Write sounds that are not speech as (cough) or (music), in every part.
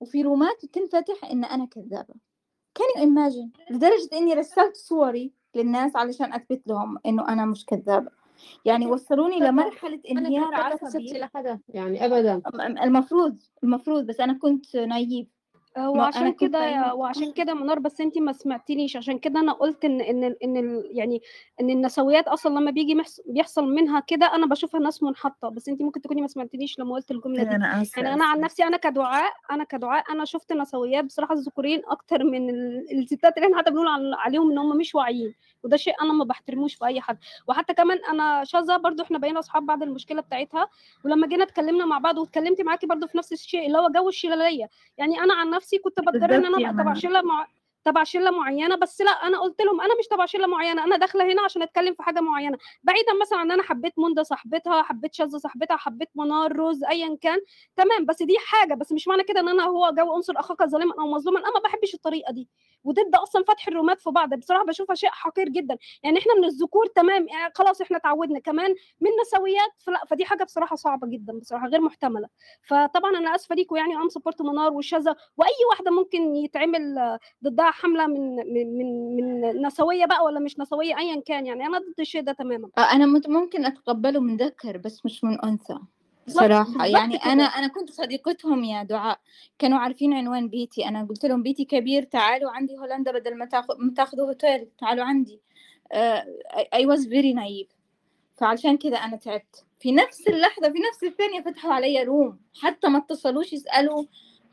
وفي رومات تنفتح إن أنا كذابة. You imagine لدرجة إني رسلت صوري للناس علشان أثبت لهم إنه أنا مش كذابة. يعني وصلوني لمرحلة إنهيار عصبي يعني ابدا. المفروض المفروض بس أنا كنت نايف. وعشان كده وعشان كده منار بس انت ما سمعتنيش عشان كده أنا قلت إن إن إن يعني إن النسويات أصلا لما بيجي بيحصل منها كده أنا بشوفها ناس منحطة. بس انت ممكن تكوني ما سمعتنيش لما قلت الجملة دي. أنا آسفة يعني أنا عن نفسي أنا كدعاء أنا كدعاء أنا شفت نسويات بصراحة الذكورين أكتر من الستات اللي إحنا حتى بنقول عليهم إن هم مش واعيين. وده شيء أنا ما بحترموش في أي حد. وحتى كمان أنا شاذة برضو إحنا بقينا أصحاب بعد المشكلة بتاعتها. ولما جينا اتكلمنا مع بعض واتكلمت معاكي برضو في نفس الشيء اللي هو جو الشلالية. يعني أنا عن نفسي كنت بضطر ان أنا ابقى تبع شله مع تبع شلة معينة بس لأ أنا قلت لهم أنا مش تبع شلة معينة أنا داخلة هنا عشان أتكلم في حاجة معينة. بعيدا مثلا إن أنا حبيت منده صاحبتها حبيت شاذة صاحبتها حبيت منار روز ايا كان تمام بس دي حاجة بس مش معنى كده إن أنا هو جو انصر أخاك ظالما أو مظلوما أنا ما بحبش الطريقة دي. وضد أصلا فتح الرومات في بعض بصراحة بشوفها شيء حقير جدا. يعني إحنا من الذكور تمام يعني خلاص إحنا اتعودنا. كمان من نسويات فلأ فدي حاجة بصراحة صعبة جدا بصراحة غير محتملة. فطبعا أنا آسفة ليكم يعني أم سبورت منار والشاذه وأي واحدة ممكن يتعمل ضدها حملة من من من نسوية بقى ولا مش نسوية؟ ايا كان يعني. أنا ضد الشيء ده تماما. أنا ممكن أتقبله من ذكر بس مش من أنثى. صراحة يعني أنا أنا كنت صديقتهم يا دعاء. كانوا عارفين عنوان بيتي. أنا قلت لهم بيتي كبير تعالوا عندي هولندا بدل ما تاخذوا هوتيل تعالوا عندي. I was very naive فعشان كذا أنا تعبت. في نفس اللحظة في نفس الثانية فتحوا علي room حتى ما اتصلوش يسألوا.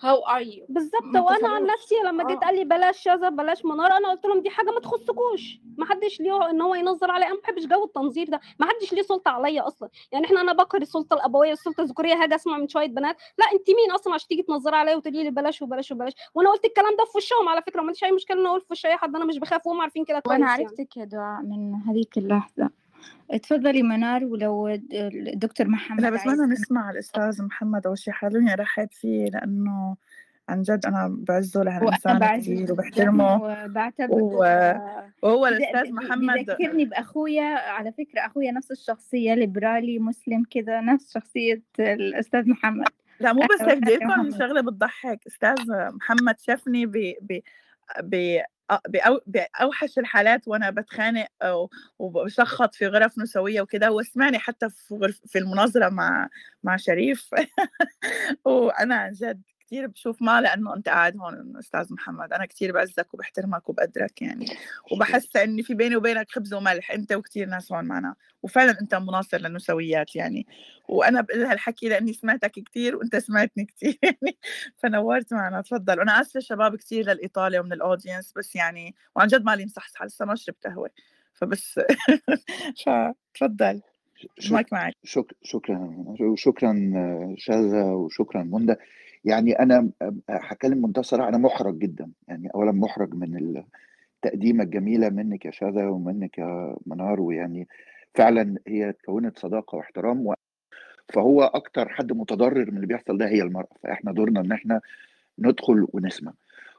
how are you بالظبط. وأنا عن نفسي لما جيت آه. قال لي بلاش شذا بلاش منار أنا قلت لهم دي حاجة ما تخصكوش. ما حدش ليه إن هو ينظر عليا. أنا ما بحبش جو التنظير ده. ما حدش ليه سلطة عليا أصلا. يعني إحنا أنا بكره السلطة الأبوية السلطة الذكورية هاجي أسمع من شوية بنات. لا أنت مين أصلا عشان تيجي تنظري عليا وتقولي لي بلاش وبلاش وبلاش؟ وأنا قلت الكلام ده في وشهم على فكرة. ما عنديش أي مشكلة إن أقول في وش أي حد. أنا مش بخاف وهم عارفين كده كويس وأنا يعني. عرفتك يعني. يا دعاء من هذيك اللحظة. تفضلي منار ولو الدكتور محمد لا بس بدنا نسمع الأستاذ محمد أول شيء خلوني ارحب فيه لأنه عن جد أنا بعزه لهالإنسان كثير وبحترمه. وبعتبره و... وهو الأستاذ محمد بذكرني بأخويا على فكرة أخويا نفس الشخصية ليبرالي مسلم كذا نفس شخصية الأستاذ محمد. لا مو بس هيك بدي شغلة بتضحك. أستاذ محمد شافني ب ب بأوحش الحالات وأنا بتخانق وبشخط في غرف نسوية وكده وسمعني حتى في في المناظرة مع مع شريف. (laughs) وأنا عن جد كثير بشوف ما لأنه أنت قاعد هون أستاذ محمد أنا كثير بعزك وبحترمك وبقدرك يعني. وبحس ان في بيني وبينك خبز وملح أنت وكثير ناس هون معنا. وفعلا أنت مناصر للنسويات يعني. وأنا بقول هالحكي لأني سمعتك كثير وأنت سمعتني كثير يعني. (laughs) فنورت معنا تفضل. وأنا آسفة شباب كثير للاطاله ومن الاودينس بس يعني وعن جد مالي مصحصحة لسه ما شربت قهوة. فبس (laughs) فتفضل المايك معك. شك شكرا وشكرا شاذة وشكرا منى يعني أنا هكلم الصراحه أنا محرج جدا. يعني اولا محرج من التقديمة الجميلة منك يا شاذة ومنك يا منار ويعني فعلا هي كونت صداقة واحترام و... فهو أكتر حد متضرر من اللي بيحصل ده هي المرأة. فإحنا دورنا إن إحنا ندخل ونسمع.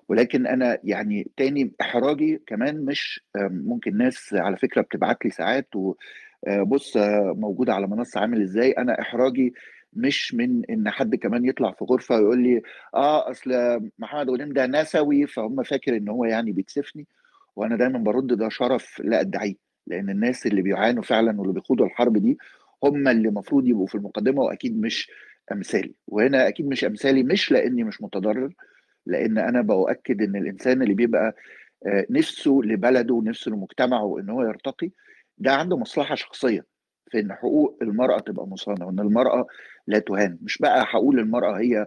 ولكن أنا يعني تاني إحراجي كمان مش ممكن ناس على فكرة بتبعت لي ساعات وبص موجودة على منصة عامل إزاي. أنا إحراجي مش من إن حد كمان يطلع في غرفة ويقول لي آه أصل محمد غنيم ده نسوي. فهم فاكر إن هو يعني بيكسفني وأنا دايما برد ده شرف لا أدعيه لأن الناس اللي بيعانوا فعلا واللي بيخوضوا الحرب دي هم اللي المفروض يبقوا في المقدمة وأكيد مش أمثالي. وهنا أكيد مش أمثالي مش لأني مش متضرر لأن أنا بأؤكد إن الإنسان اللي بيبقى نفسه لبلده ونفسه لمجتمعه ان هو يرتقي ده عنده مصلحة شخصية. في إن حقوق المرأة تبقى مصانة وإن المرأة لا تهان. مش بقى هقول المرأة هي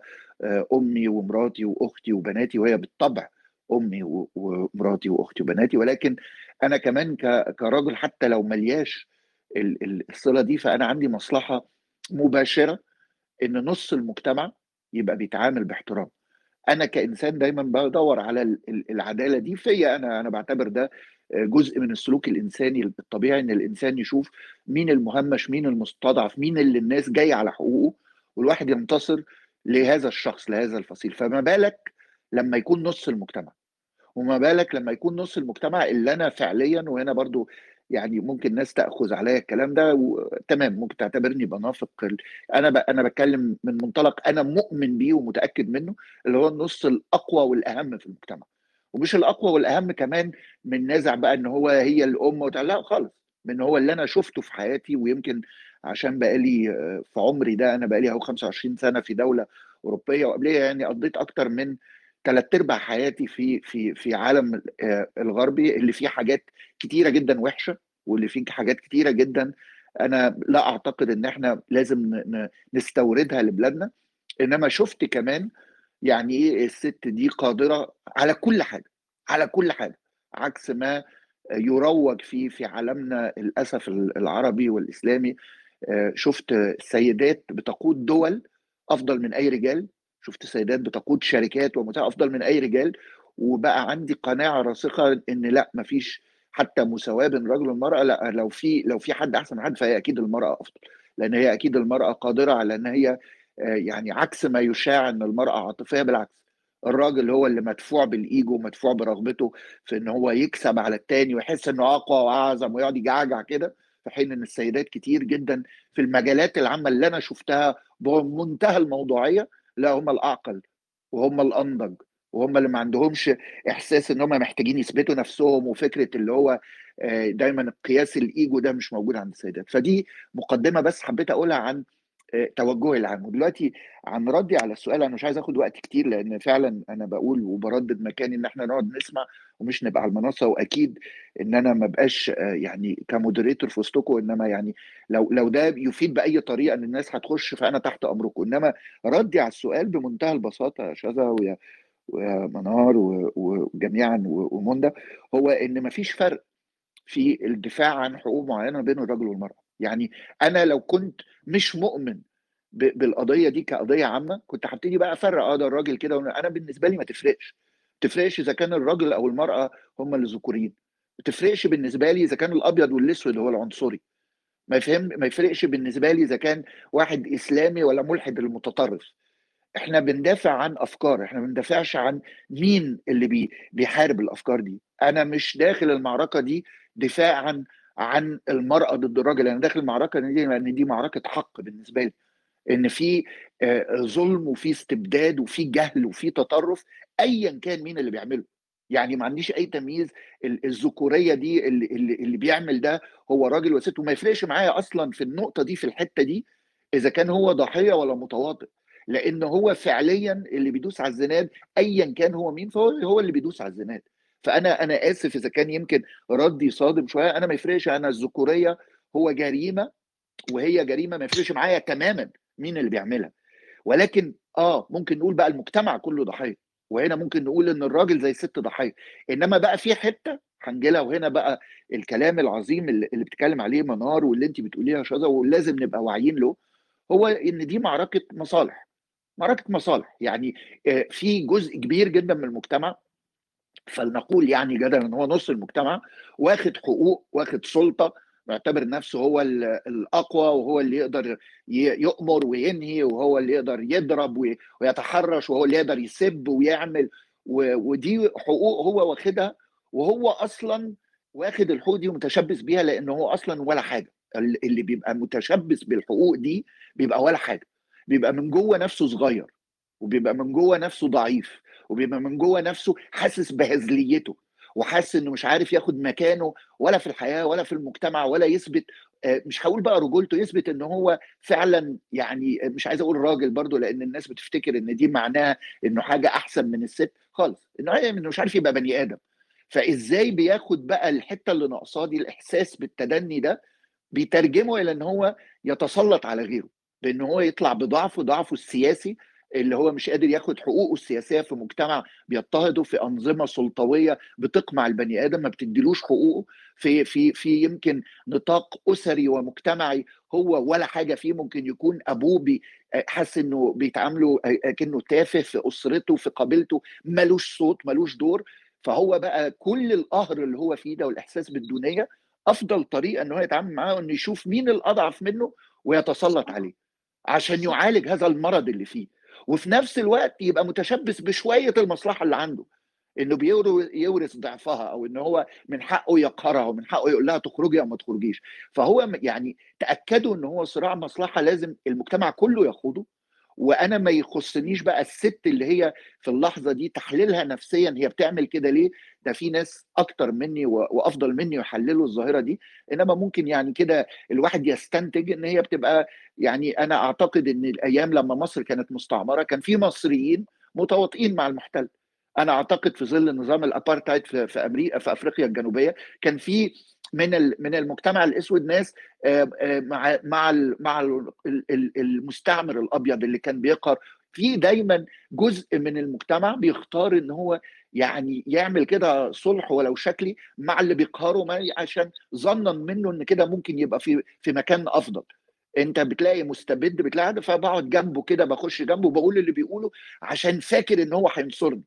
أمي ومراتي وأختي وبناتي وهي بالطبع أمي ومراتي وأختي وبناتي ولكن أنا كمان كراجل حتى لو ملياش الصلة دي فأنا عندي مصلحة مباشرة إن نص المجتمع يبقى بيتعامل باحترام. أنا كإنسان دايما بدور على العدالة دي فيا أنا أنا بعتبر ده جزء من السلوك الإنساني الطبيعي إن الإنسان يشوف مين المهمش مين المستضعف مين اللي الناس جاية على حقوقه والواحد ينتصر لهذا الشخص لهذا الفصيل فما بالك لما يكون نص المجتمع وما بالك لما يكون نص المجتمع اللي أنا فعليا وهنا برضو يعني ممكن ناس تأخذ عليا الكلام ده وتمام ممكن تعتبرني بنافق أنا. أنا بتكلم من منطلق أنا مؤمن بيه ومتأكد منه اللي هو النص الأقوى والأهم في المجتمع ومش الأقوى والأهم كمان من نازع بقى إن هو هي الأم لا خالص من هو اللي أنا شفته في حياتي ويمكن عشان بقالي آه، في عمري ده أنا بقالي أهو 25 سنة في دولة أوروبية وقبليها يعني قضيت أكتر من ثلاث أرباع حياتي في في في عالم آه، الغربي اللي فيه حاجات كتيرة جدا وحشة واللي فيه حاجات كتيرة جدا أنا لا أعتقد إن إحنا لازم نستوردها لبلادنا. إنما شفت كمان يعني إيه الست دي قادرة على كل حاجة على كل حاجة عكس ما يروج فيه في عالمنا للأسف العربي والإسلامي. آه، شفت سيدات بتقود دول أفضل من أي رجال شفت سيدات بتقود شركات ومتاع أفضل من أي رجال وبقى عندي قناعة راسخة إن لأ مفيش حتى مساواة بين الرجل والمراه لأ لو في لو في حد أحسن من حد فهي أكيد المرأة أفضل لأن هي أكيد المرأة قادرة على إن هي يعني عكس ما يشاع إن المرأة عاطفية بالعكس الراجل هو اللي مدفوع بالإيجو مدفوع برغبته في إن هو يكسب على التاني ويحس إنه أقوى وأعظم ويقعد يجعجع كده في حين إن السيدات كتير جدا في المجالات العامة اللي أنا شفتها بمنتهى الموضوعية لا هم الأعقل وهم الانضج وهم اللي ما عندهمش إحساس إن هم محتاجين يثبتوا نفسهم وفكرة اللي هو آه، دايما القياس الإيجو ده مش موجود عند السيدات. فدي مقدمة بس حبيت أقولها عن توجهي العام. ودلوقتي عن ردي على السؤال أنا مش عايز آخد وقت كتير لأن فعلا أنا بقول وبردد مكاني إن إحنا نقعد نسمع ومش نبقى على المنصة. وأكيد إن أنا ما بقاش آه، يعني كمودريتور في وسطكم إنما يعني لو لو ده يفيد بأي طريقة إن الناس هتخش فأنا تحت أمركم. إنما ردي على السؤال بمنتهى البساطة يا شذا ويا ويا منار وجميعا ومنى هو إن مفيش فرق في الدفاع عن حقوق معينة بين الرجل والمرأة. يعني أنا لو كنت مش مؤمن بالقضية دي كقضية عامة كنت هبتدي بقى أفرق آه ده الراجل كده أنا بالنسبة لي ما تفرقش. ما تفرقش إذا كان الراجل أو المرأة هم اللي ذكورين. ما تفرقش بالنسبة لي إذا كان الأبيض والأسود هو العنصري. ما يفهم ما يفرقش بالنسبة لي إذا كان واحد إسلامي ولا ملحد المتطرف. إحنا بندافع عن أفكار إحنا ما بندافعش عن مين اللي بي بيحارب الأفكار دي. أنا مش داخل المعركة دي دفاعا عن المرأة ضد الراجل أنا داخل المعركة دي لأن دي معركة حق بالنسبة لي. إن في آه، ظلم وفي استبداد وفي جهل وفي تطرف ايا كان مين اللي بيعمله. يعني ما عنديش أي تمييز ال- الذكورية دي اللي, اللي بيعمل ده هو راجل وست. وما يفرقش معايا أصلا في النقطة دي في الحتة دي إذا كان هو ضحية ولا متواطئ. لأن هو فعليا اللي بيدوس على الزناد ايا كان هو مين فهو هو اللي بيدوس على الزناد. فأنا أنا آسف إذا كان يمكن ردي صادم شوية أنا ما يفرقش أنا الذكورية هو جريمة وهي جريمة ما يفرقش معايا تماما مين اللي بيعملها. ولكن آه ممكن نقول بقى المجتمع كله ضحية وهنا ممكن نقول إن الراجل زي الست ضحية. إنما بقى في حتة هنجيلها وهنا بقى الكلام العظيم اللي بتتكلم عليه منار واللي انت بتقوليها شذا ولازم نبقى واعيين له هو إن دي معركة مصالح. معركة مصالح يعني آه، في جزء كبير جدا من المجتمع فلنقول يعني جدلا إن هو نص المجتمع واخد حقوق واخد سلطة معتبر نفسه هو ال- الأقوى وهو اللي يقدر يؤمر وينهي وهو اللي يقدر يضرب وي- ويتحرش وهو اللي يقدر يسب ويعمل ودي حقوق هو واخدها وهو أصلا واخد الحقوق دي ومتشبث بيها لأنه هو أصلا ولا حاجة. ال- اللي بيبقى متشبث بالحقوق دي بيبقى ولا حاجة. بيبقى من جوه نفسه صغير وبيبقى من جوه نفسه ضعيف. وبيبقى من جوه نفسه حاسس بهزليته وحاسس إنه مش عارف ياخد مكانه ولا في الحياة ولا في المجتمع ولا يثبت آه، مش هقول بقى رجولته يثبت إن هو فعلا يعني مش عايز أقول راجل برضو لأن الناس بتفتكر إن دي معناها إنه حاجة أحسن من الست خالص إنه إنه مش عارف يبقى بني آدم. فإزاي بياخد بقى الحتة اللي ناقصاه دي الإحساس بالتدني ده بيترجمه إلى إن هو يتسلط على غيره بإن هو يطلع بضعفه ضعفه السياسي اللي هو مش قادر ياخد حقوقه السياسية في مجتمع بيضطهده في أنظمة سلطوية بتقمع البني آدم ما بتديلوش حقوقه. في في في يمكن نطاق أسري ومجتمعي هو ولا حاجة فيه ممكن يكون أبوه حاسس إنه بيتعاملوا كانه تافه في أسرته في قبيلته ملوش صوت ملوش دور. فهو بقى كل القهر اللي هو فيه ده والإحساس بالدونية أفضل طريقة إن هو يتعامل معاه انه يشوف مين الأضعف منه ويتسلط عليه عشان يعالج هذا المرض اللي فيه. وفي نفس الوقت يبقى متشبث بشوية المصلحة اللي عنده إنه بيورو- يورث ضعفها أو إن هو من حقه يقهرها ومن حقه يقول لها تخرجي أو ما تخرجيش. فهو يعني تأكدوا إن هو صراع مصلحة لازم المجتمع كله يخوضه. وأنا ما يخصنيش بقى الست اللي هي في اللحظة دي تحليلها نفسيا هي بتعمل كده ليه؟ ده في ناس أكتر مني وأفضل مني يحللوا الظاهرة دي إنما ممكن يعني كده الواحد يستنتج إن هي بتبقى يعني أنا أعتقد إن الأيام لما مصر كانت مستعمرة كان في مصريين متواطئين مع المحتل. أنا أعتقد في ظل نظام الأبارتهايد في في أمريكا في أفريقيا الجنوبية كان في من من المجتمع الأسود ناس آه، آه، مع مع مع ال- ال- المستعمر الأبيض اللي كان بيقهر. في دايما جزء من المجتمع بيختار إن هو يعني يعمل كده صلح ولو شكلي مع اللي بيقهره عشان ظنا منه إن كده ممكن يبقى في في مكان أفضل. أنت بتلاقي مستبد بتلاقي فبقعد جنبه كده بخش جنبه بقول اللي بيقوله عشان فاكر إن هو هينصرني.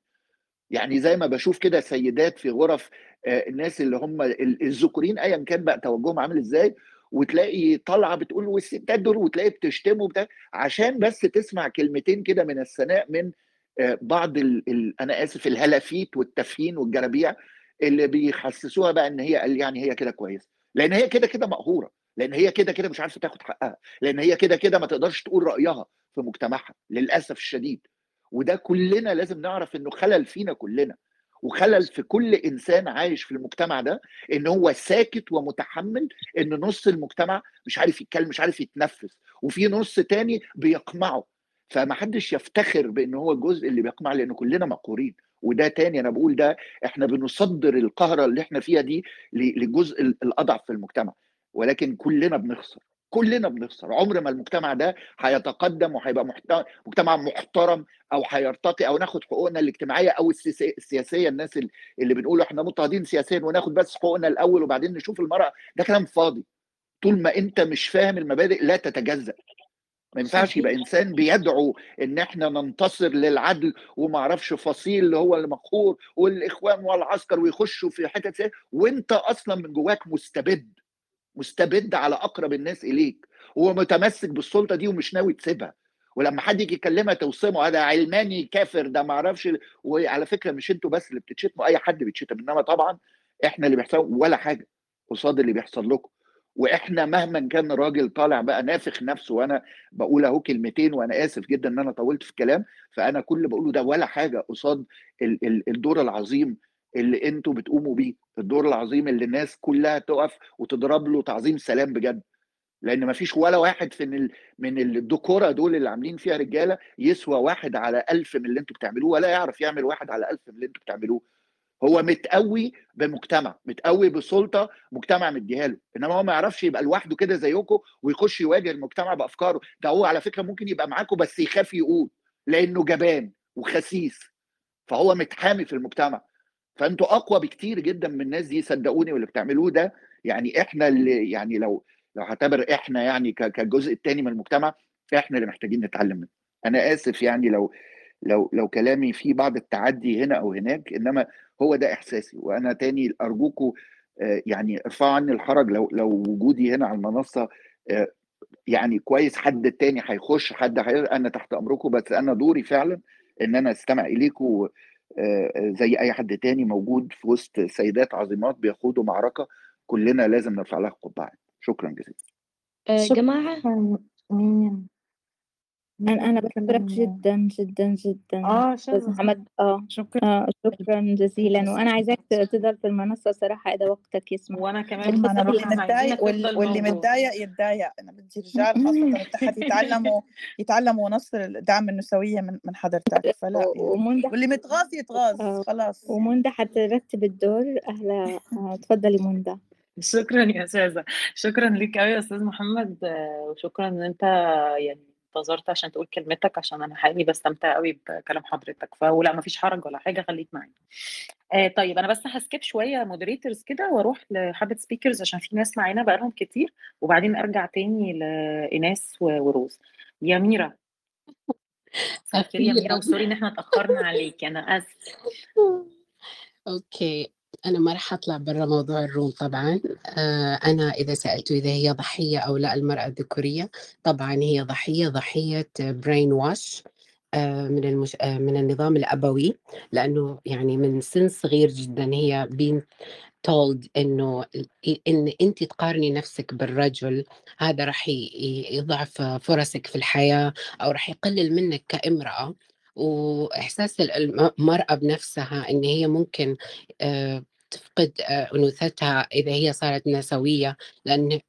يعني زي ما بشوف كده سيدات في غرف آه، الناس اللي هم ال- الذكورين ايا كان بقى توجههم عامل إزاي وتلاقي طالعة بتقول والستات دول وتلاقي بتشتمه بتاع عشان بس تسمع كلمتين كده من الثناء من آه، بعض ال ال أنا آسف الهلافيت والتفهين والجرابيع اللي بيحسسوها بقى إن هي قال يعني هي كده كويسه لأن هي كده كده مقهورة لأن هي كده كده مش عارفة تاخد حقها لأن هي كده كده ما تقدرش تقول رأيها في مجتمعها للأسف الشديد. وده كلنا لازم نعرف إنه خلل فينا كلنا. وخلل في كل إنسان عايش في المجتمع ده إن هو ساكت ومتحمل إن نص المجتمع مش عارف يتكلم مش عارف يتنفس. وفي نص تاني بيقمعه. فمحدش يفتخر بإن هو الجزء اللي بيقمع لأن كلنا مقهورين. وده تاني أنا بقول ده إحنا بنصدر القهرة اللي إحنا فيها دي للجزء ال- الأضعف في المجتمع. ولكن كلنا بنخسر. كلنا بنخسر. عمر ما المجتمع ده هيتقدم وهيبقى مجتمع محترم أو هيرتقي أو ناخد حقوقنا الاجتماعية أو السياسية. الناس ال- اللي بنقول إحنا مضطهدين سياسيا وناخد بس حقوقنا الأول وبعدين نشوف المرأة. ده كلام فاضي. طول ما أنت مش فاهم المبادئ لا تتجزأ. ما ينفعش يبقى إنسان بيدعو إن إحنا ننتصر للعدل وما أعرفش فصيل اللي هو المقهور والإخوان والعسكر ويخشوا في حتت وأنت أصلا من جواك مستبد. مستبد على أقرب الناس إليك ومتمسك بالسلطة دي ومش ناوي تسيبها. ولما حد يجي يكلمها توصمه هذا علماني كافر ده ما أعرفش وعلى فكرة مش أنتوا بس اللي بتتشتموا أي حد بيتشتم إنما طبعا إحنا اللي بيحصل ولا حاجة قصاد اللي بيحصل لكم. وإحنا مهما كان راجل طالع بقى نافخ نفسه وأنا بقول أهو كلمتين وأنا آسف جدا إن أنا طولت في الكلام فأنا كل اللي بقوله ده ولا حاجة قصاد ال- ال- الدور العظيم اللي أنتوا بتقوموا بيه الدور العظيم اللي الناس كلها تقف وتضرب له تعظيم سلام بجد. لأن ما فيش ولا واحد في. من الدكورة دول اللي عاملين فيها رجالة يسوى واحد على ألف من اللي أنتوا بتعملوه ولا يعرف يعمل واحد على ألف من اللي أنتوا بتعملوه. هو متقوي بمجتمع متقوي بسلطة مجتمع مديها له. إنما هو ما يعرفش يبقى لوحده كده زيكم ويخش يواجه المجتمع بأفكاره. ده هو على فكرة ممكن يبقى معاكم بس يخاف يقول لأنه جبان وخسيس. فهو متحامي في المجتمع. فانتوا اقوى بكتير جدا من الناس دي صدقوني واللي بتعملوه ده يعني إحنا اللي يعني لو لو هعتبر إحنا يعني ك- كالجزء الثاني من المجتمع إحنا اللي محتاجين نتعلم منه أنا آسف يعني لو لو لو كلامي فيه بعض التعدي هنا أو هناك إنما هو ده إحساسي وأنا تاني ارجوكم آه، يعني ارفعوا عني الحرج لو لو وجودي هنا على المنصة آه، يعني كويس حد تاني هيخش حد. أنا تحت أمركم بس أنا دوري فعلا إن أنا أستمع اليكم زي أي حد تاني موجود في وسط سيدات عظيمات بيخوضوا معركة كلنا لازم نرفع لها القبعه شكرا جزيلا. آه، أنا أنا بشكرك؟ جدا جدا جدا. آه أستاذ شكرا محمد. آه. شكرا. آه شكرا جزيلا. وأنا عايزاك تفضل في المنصة صراحة إذا وقتك يسمح. وأنا كمان أنا واللي بصراحة واللي عايزينك متضايق تفضل واللي موجود متضايق يتضايق. أنا بدي رجال خاصة (laughs) تحت يتعلموا يتعلموا نص الدعم النسوية من من حضرتك. (laughs) فلا و- يعني ومنى واللي متغاظ يتغاظ. آه، خلاص. ومنى حترتب الدور. أهلا. آه، تفضلي منى شكرا يا أستاذة. شكرا ليك قوي يا أستاذ محمد. آه، وشكرا إن أنت يعني انتظرت عشان تقول كلمتك عشان أنا حقيقي بستمتع قوي بكلام حضرتك. فولا مفيش حرج ولا حاجة خليك معايا. آه طيب أنا بس ه skip شوية moderators كده وأروح لحبة speakers عشان في ناس معانا بقالهم كتير وبعدين أرجع تاني لايناس وروز. يا ميرا. (laughs) يا ميرا و sorry إن إحنا اتأخرنا عليك أنا اسف (laughs) okay. أنا ما راح أطلع برا موضوع ال room طبعا. آه أنا إذا سالته إذا هي ضحية أو لا المرأة الذكورية طبعا هي ضحية ضحية brainwash آه، من المش... آه، من النظام الأبوي لأنه يعني من سن صغير جدا هي بين told إنه إن أنت تقارني نفسك بالرجل هذا راح يضعف فرصك في الحياة أو راح يقلل منك كامرأة. وإحساس المرأة بنفسها إن هي ممكن تفقد آه، أنوثتها إذا هي صارت نسوية لأن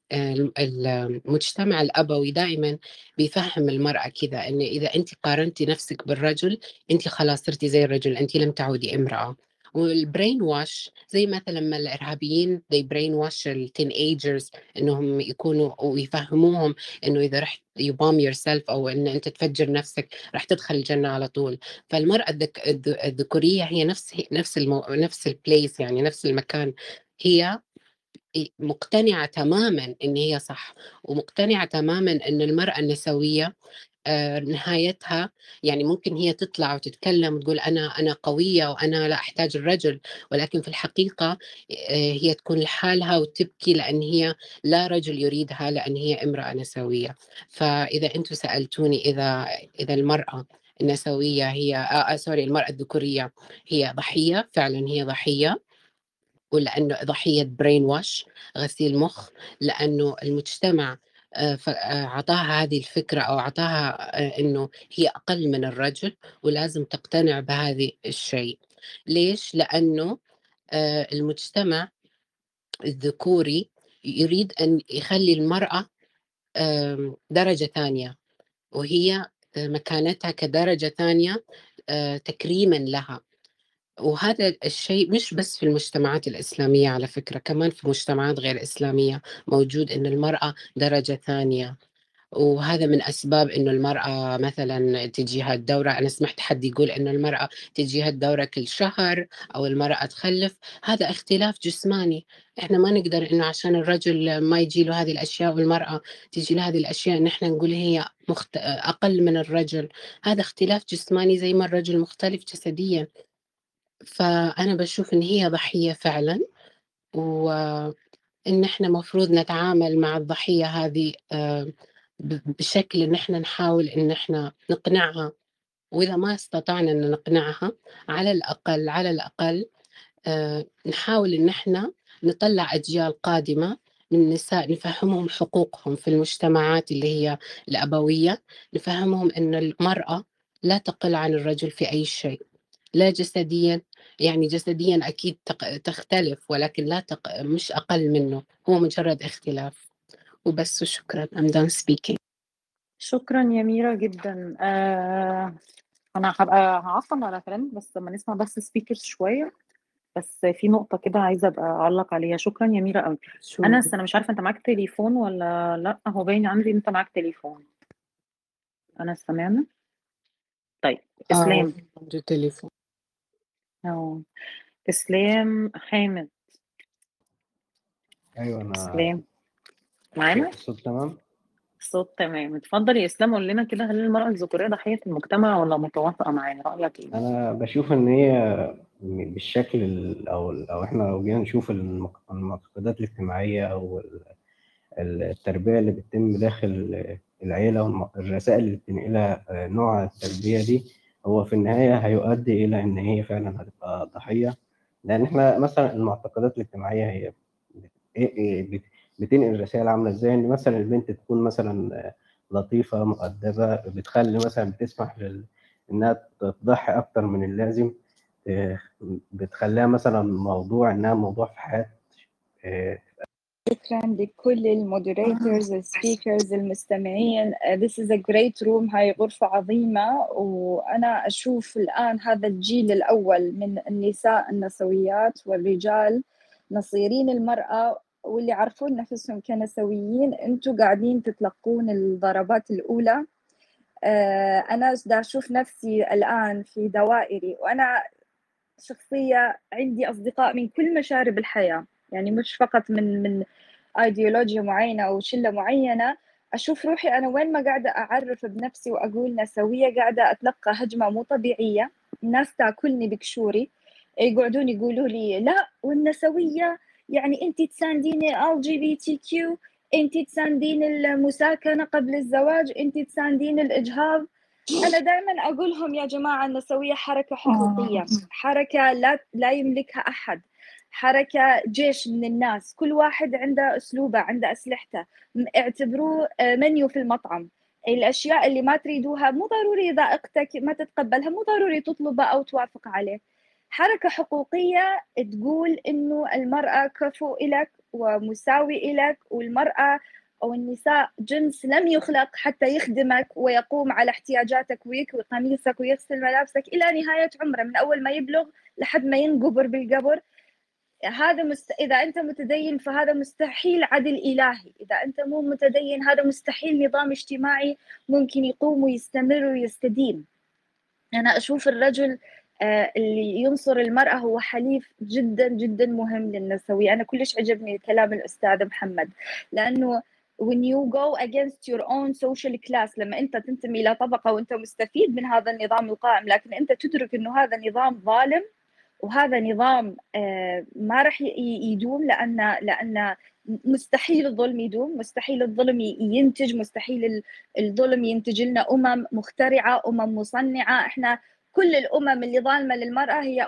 المجتمع الأبوي دائما بيفهم المرأة كذا إن إذا انت قارنتي نفسك بالرجل انت خلاص صرتي زي الرجل انت لم تعودي امرأة. وال brainwash زي مثلا لما الإرهابيين they ال teenagers إنهم يكونوا ويفهموهم إنه إذا رحت you bomb yourself أو إن أنت تفجر نفسك راح تدخل الجنة على طول. فالمرأة الذك... الذكورية هي نفس نفس المو... نفس ال place يعني نفس المكان. هي مقتنعة تماما إن هي صح ومقتنعة تماما إن المرأة النسوية نهايتها. يعني ممكن هي تطلع وتتكلم وتقول أنا أنا قوية وأنا لا أحتاج الرجل ولكن في الحقيقة آه، هي تكون لحالها وتبكي لأن هي لا رجل يريدها لأن هي امرأة نسوية. فإذا أنتم سألتوني إذا إذا المرأة النسوية هي آه, آه سوري المرأة الذكورية هي ضحية فعلا هي ضحية ولأنه ضحية برين واش غسيل مخ لأنه المجتمع آه، فأعطاها هذه الفكرة أو أعطاها آه، إنه هي أقل من الرجل ولازم تقتنع بهذه الشيء ليش؟ لأنه آه، المجتمع الذكوري يريد أن يخلي المرأة درجة ثانية وهي مكانتها كدرجة ثانية تكريما لها وهذا الشيء مش بس في المجتمعات الإسلامية على فكرة كمان في مجتمعات غير إسلامية موجود إن المرأة درجة ثانية. وهذا من أسباب إنه المرأة مثلا تجيها الدورة أنا سمعت حد يقول إنه المرأة تجيها الدورة كل شهر أو المرأة تخلف. هذا اختلاف جسماني. إحنا ما نقدر إنه عشان الرجل ما يجي له هذه الأشياء والمرأة تجي له هذه الأشياء إن إحنا نقول هي مخت... أقل من الرجل. هذا اختلاف جسماني زي ما الرجل مختلف جسديا. فأنا بشوف إن هي ضحية فعلا وإن إحنا مفروض نتعامل مع الضحية هذه آه، بشكل إن إحنا نحاول إن إحنا نقنعها وإذا ما استطعنا إن نقنعها على الأقل على الأقل آه، نحاول إن إحنا نطلع أجيال قادمة من النساء نفهمهم حقوقهم في المجتمعات اللي هي الأبوية نفهمهم أن المرأة لا تقل عن الرجل في أي شيء لا جسديا يعني جسديا أكيد تختلف ولكن لا تق... مش أقل منه هو مجرد اختلاف. وبس شكرا I'm done speaking. شكرا يا ميرا جدا. آه أنا هبقى هعقب على كلامك بس لما نسمع بس سبيكرز شوية. بس في نقطة كده عايزة أبقى أعلق عليها. شكرا يا ميرا قوي أنس أنا مش عارفة أنت معاك تليفون ولا لأ. هو باين عندي أنت معاك تليفون. أنس سامعنا؟ طيب آه إسلام. عندي تليفون. إسلام حامد أيوه أنا إسلام. معانا؟ الصوت تمام؟ الصوت تمام. اتفضل يا إسلام قول لنا كده هل المرأة الذكورية ضحية المجتمع ولا متوافقة معانا؟ رأيك إيه؟ أنا بشوف إن هي بالشكل ال- أو أو إحنا لو جينا نشوف المق- المعتقدات الاجتماعية أو ال- التربية اللي بتتم داخل العيلة والرسائل اللي بتنقلها آه، نوع التربية دي هو في النهاية هيؤدي إلى إن هي فعلا هتبقى ضحية. لأن إحنا مثلا المعتقدات الاجتماعية هي إيه- إيه بت- بتنقل رسائل عاملة إزاي؟ إن مثلا البنت تكون مثلا لطيفة مؤدبة بتخلي مثلا بتسمح لل... إنها تضحي أكتر من اللازم آه، بتخليها مثلا موضوع إنها موضوع في حياة آه، شكرا لكل ال moderators ال speakers المستمعين. Uh, this is a great room. هاي غرفة عظيمة وأنا أشوف الآن هذا الجيل الأول من النساء النسويات والرجال نصيرين المرأة واللي يعرفون نفسهم كنسويين أنتم قاعدين تتلقون الضربات الأولى. آه، أنا دا أشوف نفسي الآن في دوائري وأنا شخصية عندي أصدقاء من كل مشارب الحياة. يعني مش فقط من من ايديولوجيا معينة أو شلة معينة. أشوف روحي أنا وين ما قاعدة أعرف بنفسي وأقول نسوية قاعدة أتلقى هجمة مو طبيعية. الناس تأكلني بكشوري يقعدون يقولوا لي لا والنسوية يعني أنت تساندين ال LGBTQ أنت تساندين المساكنة قبل الزواج أنت تساندين الإجهاض. أنا دائما أقولهم يا جماعة النسوية حركة حقوقية حركة لا لا يملكها أحد. حركة جيش من الناس كل واحد عنده أسلوبه عنده أسلحته. م- اعتبروه آه، منيو في المطعم. الأشياء اللي ما تريدوها مو ضروري ذائقتك ما تتقبلها مو ضروري تطلبها أو توافق عليه. حركة حقوقية تقول إنه المرأة كفو إلك ومساوي إلك والمرأة أو النساء جنس لم يخلق حتى يخدمك ويقوم على احتياجاتك ويكوي قميصك ويغسل ملابسك إلى نهاية عمره من أول ما يبلغ لحد ما ينقبر بالقبر. هذا مست... إذا أنت متدين فهذا مستحيل عدل إلهي. إذا أنت مو متدين هذا مستحيل نظام اجتماعي ممكن يقوم ويستمر ويستديم. أنا أشوف الرجل آه، اللي ينصر المرأة هو حليف جدا جدا مهم للنسوية. أنا كلش عجبني كلام الأستاذ محمد لأنه when you go against your own social class لما أنت تنتمي إلى طبقة وأنت مستفيد من هذا النظام القائم لكن أنت تدرك أنه هذا نظام ظالم وهذا نظام آه، ما راح يدوم لأن لأن مستحيل الظلم يدوم مستحيل الظلم ينتج مستحيل ال- الظلم ينتج لنا أمم مخترعة أمم مصنعة. إحنا كل الأمم اللي ظالمة للمرأة هي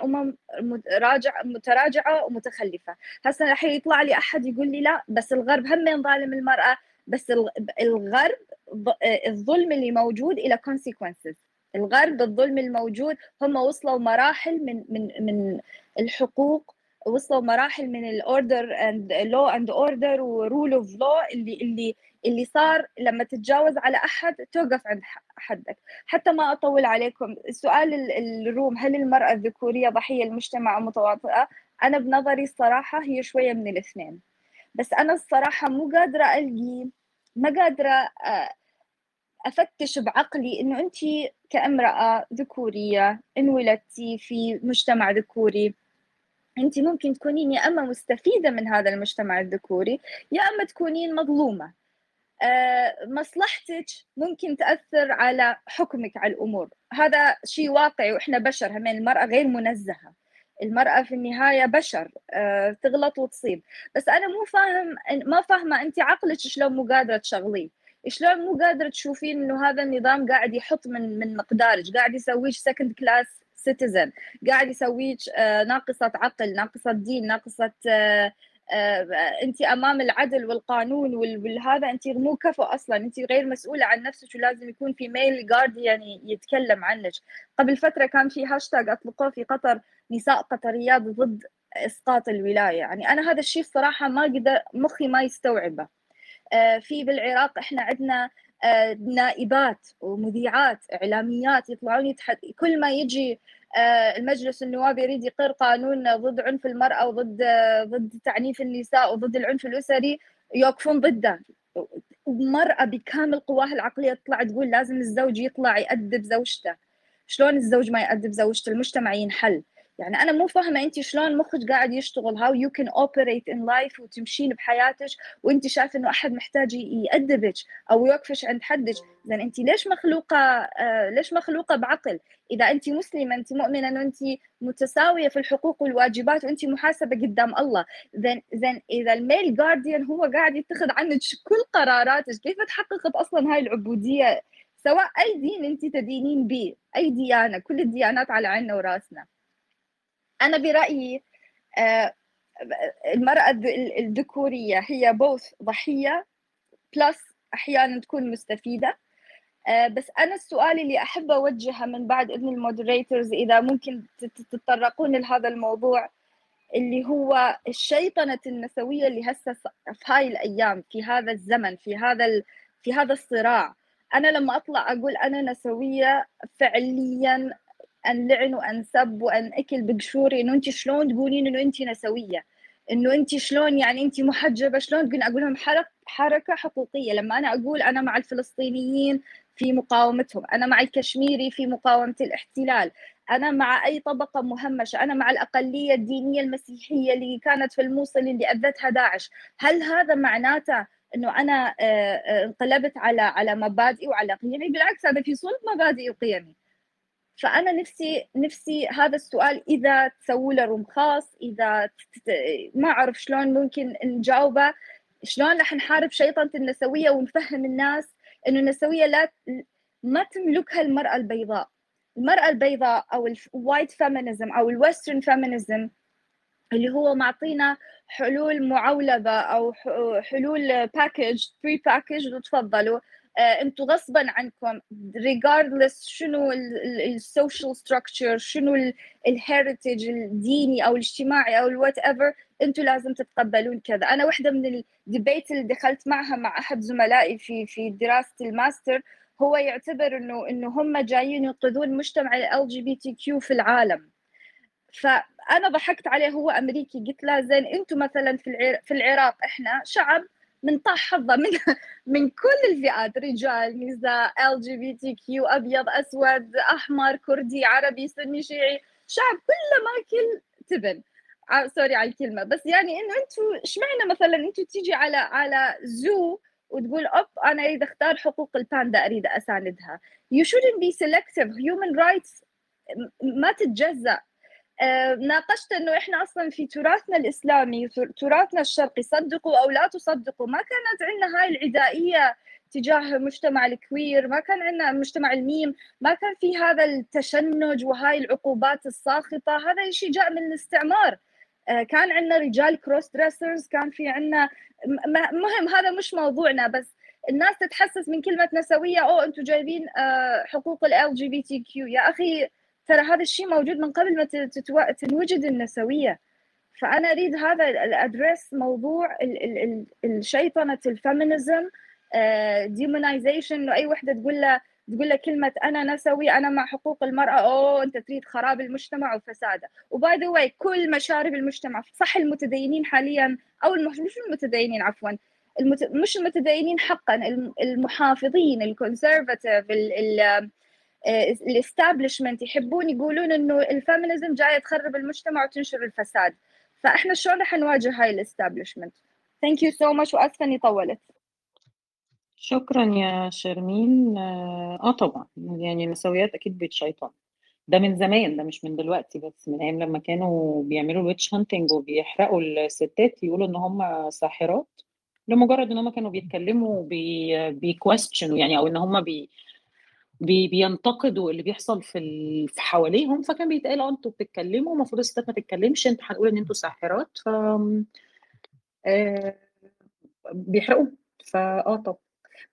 مت- راجع متراجعة ومتخلفة. هسه راح يطلع لي أحد يقول لي لا بس الغرب هم ظالم المرأة بس الغ- الغرب ض- الظلم اللي موجود إلى consequences. الغرب الظلم الموجود. هم وصلوا مراحل من من من الحقوق وصلوا مراحل من ال order and law and order و rule of law اللي اللي اللي صار لما تتجاوز على أحد توقف عند حدك. حتى ما أطول عليكم. سؤال ال- الروم هل المرأة الذكورية ضحية؟ المجتمع متواطئة. أنا بنظري الصراحة هي شوية من الاثنين. بس أنا الصراحة مو قادرة ألقي ما قادرة آه، أفتش بعقلي إنه أنت كامرأة ذكورية انولدتي في مجتمع ذكوري. أنت ممكن تكونين يا أما مستفيدة من هذا المجتمع الذكوري يا أما تكونين مظلومة. آه، مصلحتك ممكن تأثر على حكمك على الأمور. هذا شيء واقعي وإحنا بشر همين المرأة غير منزهة. المرأة في النهاية بشر آه، تغلط وتصيب. بس أنا مو فاهم ما فاهمة أنت عقلك شلون مو قادرة تشغليه. شلون مو قادرة تشوفين إنه هذا النظام قاعد يحط من من مقدارك؟ قاعد يسويك second class citizen قاعد يسويك آه، ناقصة عقل ناقصة دين ناقصة آه، آه، أنت أمام العدل والقانون وال- والهذا. أنت مو كفو أصلا. أنت غير مسؤولة عن نفسك ولازم يكون في male guardian يتكلم عنك. قبل فترة كان في هاشتاج أطلقوه في قطر نساء قطريات ضد إسقاط الولاية. يعني أنا هذا الشيء الصراحه ما قدر مخي ما يستوعبه. في بالعراق إحنا عندنا آه، نائبات ومذيعات إعلاميات يطلعون يتحد... كل ما يجي آه، المجلس النواب يريد يقر قانون ضد عنف المرأة وضد آه، ضد تعنيف النساء وضد العنف الأسري يوقفون ضده. مرأة بكامل قواها العقلية تطلع تقول لازم الزوج يطلع يأدب زوجته. شلون الزوج ما يأدب زوجته؟ المجتمع ينحل. يعني أنا مو فاهمة أنت شلون مخك قاعد يشتغل how you can operate in life وتمشين بحياتك وأنت شايفة إنه أحد محتاج يأدبك أو يوقفش عند حدك. زين أنت ليش مخلوقة آه ليش مخلوقة بعقل؟ إذا أنت مسلمة أنت مؤمنة إنه أنت متساوية في الحقوق والواجبات وأنت محاسبة قدام الله. زين زين إذا الميل جارديان هو قاعد يتخذ عنك كل قراراتك كيف تحققت أصلا هاي العبودية؟ سواء أي دين أنت تدينين به أي ديانة كل الديانات على عيننا وراسنا. أنا برأيي آه، المرأة الذ- الذكورية هي both ضحية plus أحيانا تكون مستفيدة. آه، بس أنا السؤال اللي أحب أوجهه من بعد إذن ال moderators إذا ممكن تت- تتطرقون لهذا الموضوع اللي هو الشيطنة النسوية اللي هسه في هاي الأيام في هذا الزمن في هذا ال... في هذا الصراع. أنا لما أطلع أقول أنا نسوية فعليا أنلعن وأنسب وأن أكل بقشوري إنه أنت شلون تقولين إنه أنت نسوية؟ إنه أنت شلون يعني أنت محجبة؟ شلون تقولين أقول لهم حرك حركة حقوقية؟ لما أنا أقول أنا مع الفلسطينيين في مقاومتهم أنا مع الكشميري في مقاومة الاحتلال أنا مع أي طبقة مهمشة أنا مع الأقلية الدينية المسيحية اللي كانت في الموصل اللي أذتها داعش. هل هذا معناته إنه أنا آه، آه، انقلبت على على مبادئي وعلى قيمي؟ بالعكس هذا في صلب مبادئي وقيمي. فأنا نفسي نفسي هذا السؤال إذا تسووا له room خاص إذا ما أعرف شلون ممكن نجاوبه شلون راح نحارب شيطنة النسوية ونفهم الناس إنه النسوية لا ما تملكها المرأة البيضاء. المرأة البيضاء أو ال white feminism أو ال Western feminism اللي هو معطينا حلول معلبة أو حلول package pre-package وتفضلوا. أنتم غصبا عنكم regardless شنو ال social structure شنو ال heritage الديني أو الاجتماعي أو ال whatever أنتم لازم تتقبلون كذا. أنا واحدة من ال debate اللي دخلت معها مع أحد زملائي في في دراسه الماستر هو يعتبر انه إنه هم جايين ينقذون مجتمع ال جي بي تي كيو في العالم. فأنا ضحكت عليه هو أمريكي قلت له زين أنتم مثلا في في العراق إحنا شعب من طاح حظه من (laughs) من كل الفئات رجال نساء إل جي بي تي كيو أبيض أسود أحمر كردي عربي سني شيعي شعب كله ماكل تبن. sorry على الكلمة. بس يعني إنه أنتم اشمعنى مثلا أنتم تيجي على على zoo وتقول أوه أنا أريد أختار حقوق الباندا أريد أساندها. You shouldn't be selective. Human rights ما تتجزأ. آه، ناقشت إنه إحنا أصلا في تراثنا الإسلامي تراثنا الشرقي صدقوا أو لا تصدقوا ما كانت عندنا هاي العدائية تجاه مجتمع ال queer ما كان عندنا مجتمع الميم ما كان في هذا التشنج وهاي العقوبات الساخطة هذا الشيء جاء من الاستعمار. آه، كان عندنا رجال cross-dressers كان في عندنا مهم هذا مش موضوعنا بس الناس تتحسس من كلمة نسوية أو أنتم جايبين آه، حقوق ال جي بي تي كيو يا أخي ترى هذا الشيء موجود من قبل ما تتو... تنوجد النسوية. فأنا أريد هذا ال address موضوع الشيطنه ال feminism demonization إنه أي وحدة تقول له تقول له كلمة أنا نسوي أنا مع حقوق المرأة أوه أنت تريد خراب المجتمع وفساده. و by the way كل مشارب المجتمع صح المتدينين حاليا أو المش... مش المتدينين عفوا المت... مش المتدينين حقا المحافظين ال conservative ال... ال... ال establishment يحبون يقولون إنه ال feminism جاية تخرب المجتمع وتنشر الفساد. فإحنا شلون رح نواجه هاي ال establishment thank you so much وأسفة إني طولت. شكرا يا شرمين آه طبعا. يعني النسويات أكيد بيت شيطان. ده من زمان ده مش من دلوقتي بس من أيام لما كانوا بيعملوا ال witch hunting وبيحرقوا الستات يقولوا إن هم ساحرات لمجرد إن هم كانوا بيتكلموا بي يعني أو إن هم بي بينتقدوا اللي بيحصل في في حواليهم فكان بيتقال آه أنتوا بتتكلموا المفروض الستات ما تتكلمش أنتوا هنقول إن أنتوا ساحرات ف آه بيحرقوا فاه طب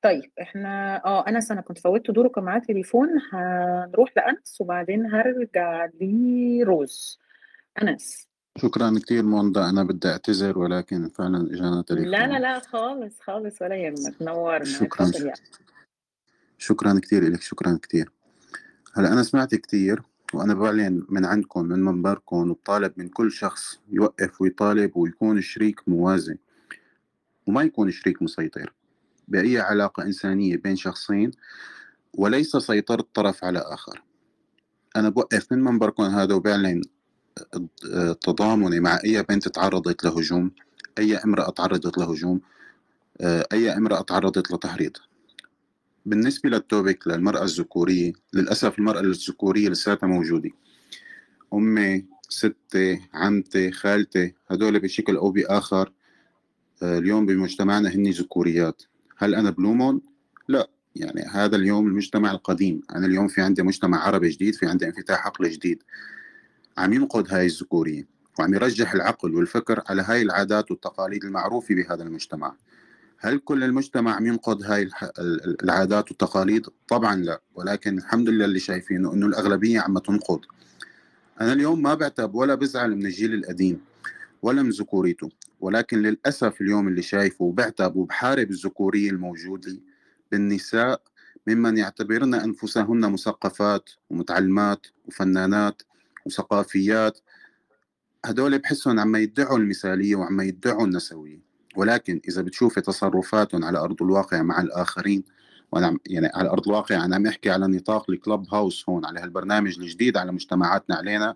طيب إحنا آه انس أنا كنت فوتت دوره كان معاه تليفون هنروح لأنس وبعدين هرجع لروز. أنس. شكرا كثير موندا أنا بدي أعتذر ولكن فعلا إجانا تليفون لا لا لا خالص خالص ولا يهمك نورنا شكرا شكرا كثير لك شكرا كثير هلأ أنا سمعت كثير وأنا بعلن من عندكم من منبركم وبطالب من كل شخص يوقف ويطالب ويكون شريك موازي وما يكون شريك مسيطر بأي علاقة إنسانية بين شخصين وليس سيطرة طرف على آخر. أنا بوقف من منبركم هذا وبعلن تضامني مع أي بنت تعرضت لهجوم أي امرأة تعرضت لهجوم أي امرأة تعرضت لتحريض. بالنسبة للتوبك للمرأة الذكورية للأسف المرأة الذكورية لساتها موجودة. أمي ستي عمتي خالتي هدول بشكل أو بآخر آه، اليوم بمجتمعنا هن ذكوريات. هل أنا بلومهم؟ لا. يعني هذا اليوم المجتمع القديم. أنا اليوم في عندي مجتمع عربي جديد في عندي انفتاح عقلي جديد. عم ينقد هاي الذكورية وعم يرجح العقل والفكر على هاي العادات والتقاليد المعروفة بهذا المجتمع. هل كل المجتمع ينقض هاي العادات والتقاليد؟ طبعا لا ولكن الحمد لله اللي شايفينه إنه الأغلبية عم تنقض. أنا اليوم ما بعتب ولا بزعل من الجيل القديم ولا من ذكوريته ولكن للأسف اليوم اللي شايفه وبعتب وبحارب الذكورية الموجودة بالنساء ممن يعتبرن أنفسهن مثقفات ومتعلمات وفنانات وثقافيات هدول بحسهم عم يدعوا المثالية وعم يدعوا النسوية ولكن إذا بتشوفي تصرفاتهم على أرض الواقع مع الآخرين وأنا يعني على أرض الواقع أنا عم أحكي على نطاق الكلب هاوس هون على هالبرنامج الجديد على مجتمعاتنا علينا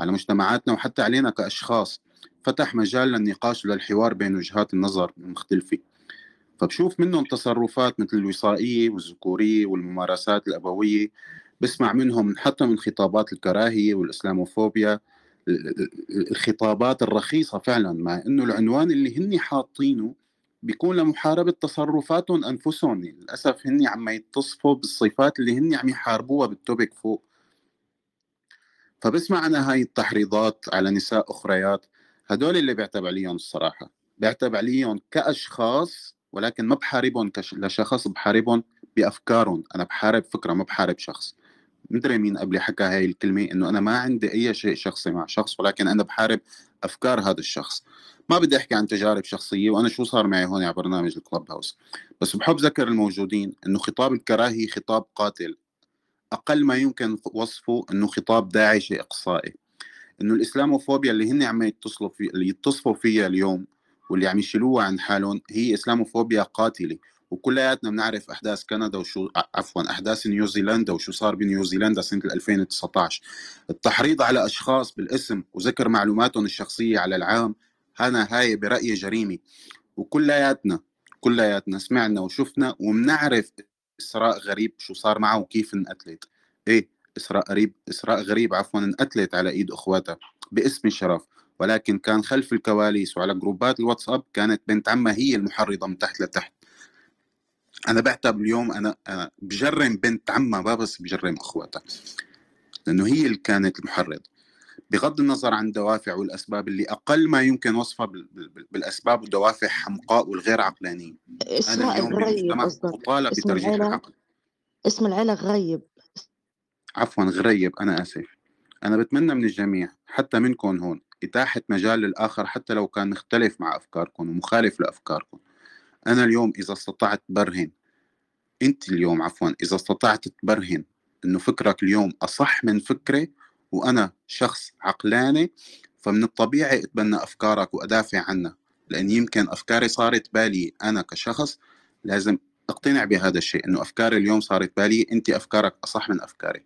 على مجتمعاتنا وحتى علينا كأشخاص. فتح مجال للنقاش وللحوار بين وجهات النظر المختلفة. فبشوف منهم تصرفات مثل الوصائية والذكورية والممارسات الأبوية بسمع منهم حتى من خطابات الكراهية والإسلاموفوبيا الخطابات الرخيصة فعلا مع إنه العنوان اللي هن حاطينه بيكون لمحاربة تصرفاتهم أنفسهم. للأسف هن عم يتصفوا بالصفات اللي هن عم يحاربوها بالتوبك فوق. فبسمع أنا هاي التحريضات على نساء أخريات هدول اللي بيعتب عليهم الصراحة. بيعتب عليهم كأشخاص ولكن ما بحاربهم كش... لشخص بحاربهم بأفكارهم. أنا بحارب فكرة ما بحارب شخص. مدري مين قبلي حكى هاي الكلمة إنه أنا ما عندي أي شيء شخصي مع شخص ولكن أنا بحارب أفكار هذا الشخص. ما بدي أحكي عن تجارب شخصية وأنا شو صار معي هون على برنامج الكلب هاوس. بس بحب ذكر الموجودين إنه خطاب الكراهية خطاب قاتل. أقل ما يمكن وصفه إنه خطاب داعشي إقصائي. إنه الإسلاموفوبيا اللي هن عم يتصلوا في اللي يتصفوا فيها اليوم واللي عم يشيلوها عن حالهم هي إسلاموفوبيا قاتلة. وكلياتنا بنعرف أحداث كندا وشو عفوا أحداث نيوزيلندا وشو صار بنيوزيلندا سنة 2019 التحريض على أشخاص بالاسم وذكر معلوماتهم الشخصية على العام أنا هاي برأيي جريمة. وكلياتنا كلياتنا سمعنا وشفنا وبنعرف إسراء غريب شو صار معه وكيف انقتلت. إيه إسراء غريب إسراء غريب عفوا انقتلت على إيد أخواتها باسم الشرف ولكن كان خلف الكواليس وعلى جروبات الواتساب كانت بنت عمها هي المحرضة من تحت لتحت. أنا بعتب اليوم أنا أنا بجرم بنت عمها ما بس بجرم أخواتها لأنه هي اللي كانت المحرض بغض النظر عن الدوافع والأسباب اللي أقل ما يمكن وصفها بالأسباب والدوافع حمقاء والغير عقلانيه أنا اليوم اطالب بترجيح العقل. اسم العيلة غريب. عفوا غريب أنا آسف. أنا بتمنى من الجميع حتى منكم هون إتاحة مجال للآخر حتى لو كان مختلف مع أفكاركم ومخالف لأفكاركم. أنا اليوم إذا استطعت برهن أنت اليوم عفوا إذا استطعت تبرهن إنه فكرك اليوم أصح من فكري وأنا شخص عقلاني فمن الطبيعي أتبنى أفكارك وأدافع عنها. لأن يمكن أفكاري صارت بالي أنا كشخص لازم أقتنع بهذا الشيء إنه أفكاري اليوم صارت بالي أنت أفكارك أصح من أفكاري.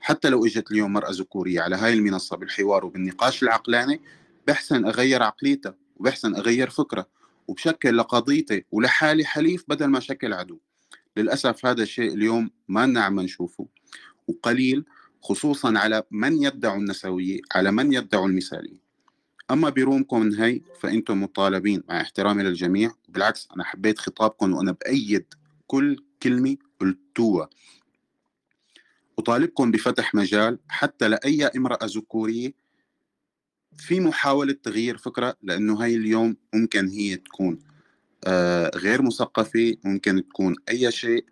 حتى لو إجت اليوم مرأة ذكورية على هاي المنصة بالحوار وبالنقاش العقلاني بحسن أغير عقليتها وبحسن أغير فكره وبشكل لقضيتي ولحالي حليف بدل ما شكل عدو. للأسف هذا الشيء اليوم ما نعم نشوفه. وقليل خصوصا على من يدعوا النسوية على من يدعوا المثالية. أما برومكم من هي فأنتم مطالبين مع احترامي للجميع. بالعكس أنا حبيت خطابكم وأنا بأيد كل كلمة قلتوها. أطالبكم بفتح مجال حتى لأي امرأة ذكورية في محاولة تغيير فكرة لأنه هاي اليوم ممكن هي تكون آه غير مثقفة ممكن تكون أي شيء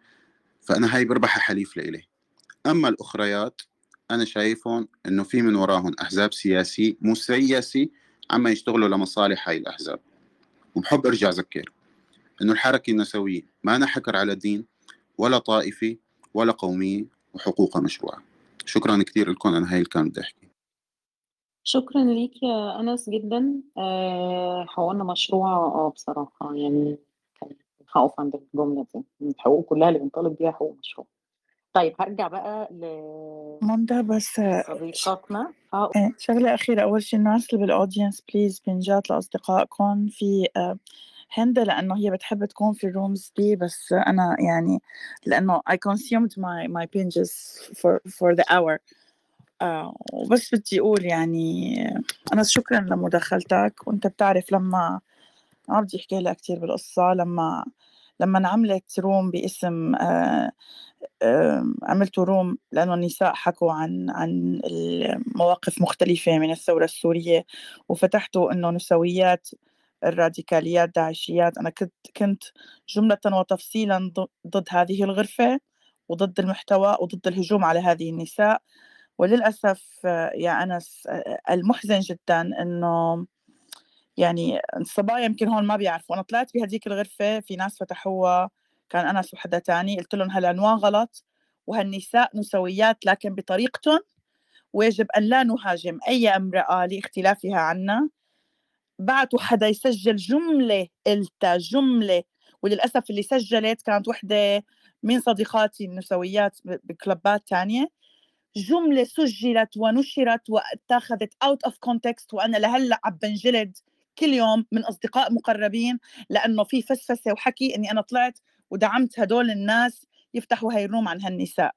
فأنا هاي بربح حليف لإلي. أما الأخريات أنا شايفهم إنه في من وراهم أحزاب سياسية مسيسة عم يشتغلوا لمصالح هاي الأحزاب. وبحب أرجع أذكر إنه الحركة النسوية ما نحكر على دين ولا طائفة ولا قومية وحقوقها مشروعة. شكرا كثير لكم أنا هاي اللي كان بدي أحكي. شكرا ليك يا أنس جدا. آه، حقوقنا مشروع آه بصراحة يعني هقف عند الجملة دي. الحقوق كلها اللي بنطالب بيها حقوق مشروع. طيب هرجع بقى ل منى بس صديقاتنا. آه آه، شغلة أخيرة. أول شيء الناس اللي بالأودينس بليز بنجات لأصدقائكم في آه، هند لأنه هي بتحب تكون في الرومز دي بس أنا يعني لأنه I consumed my my pages for for the hour. آه وبس بدي أقول يعني أنا شكرا لمداخلتك وأنت بتعرف لما ما بدي أحكي لك كثير بالقصة لما لما انعملت روم باسم آه آه عملت روم لأنه النساء حكوا عن عن المواقف مختلفة من الثورة السورية وفتحتوا إنه نسويات الراديكاليات داعشيات. أنا كنت كنت جملة وتفصيلا ضد هذه الغرفة وضد المحتوى وضد الهجوم على هذه النساء. وللأسف يا أنس المحزن جدا إنه يعني الصبايا يمكن هون ما بيعرفوا. أنا طلعت بهذيك الغرفة في ناس فتحوها كان أنس وحدا تاني قلت لهم هالعنوان غلط وهالنساء نسويات لكن بطريقتهم ويجب أن لا نهاجم أي امرأة لاختلافها عنا. بعتوا حدا يسجل جملة قلتها جملة وللأسف اللي سجلت كانت وحدة من صديقاتي النسويات ب club تانية. جملة سجلت ونشرت واتخذت out of context وأنا لهلأ عم بنجلد كل يوم من أصدقاء مقربين لأنه في فسفسة وحكي إني أنا طلعت ودعمت هدول الناس يفتحوا هاي الروم عن هالنساء.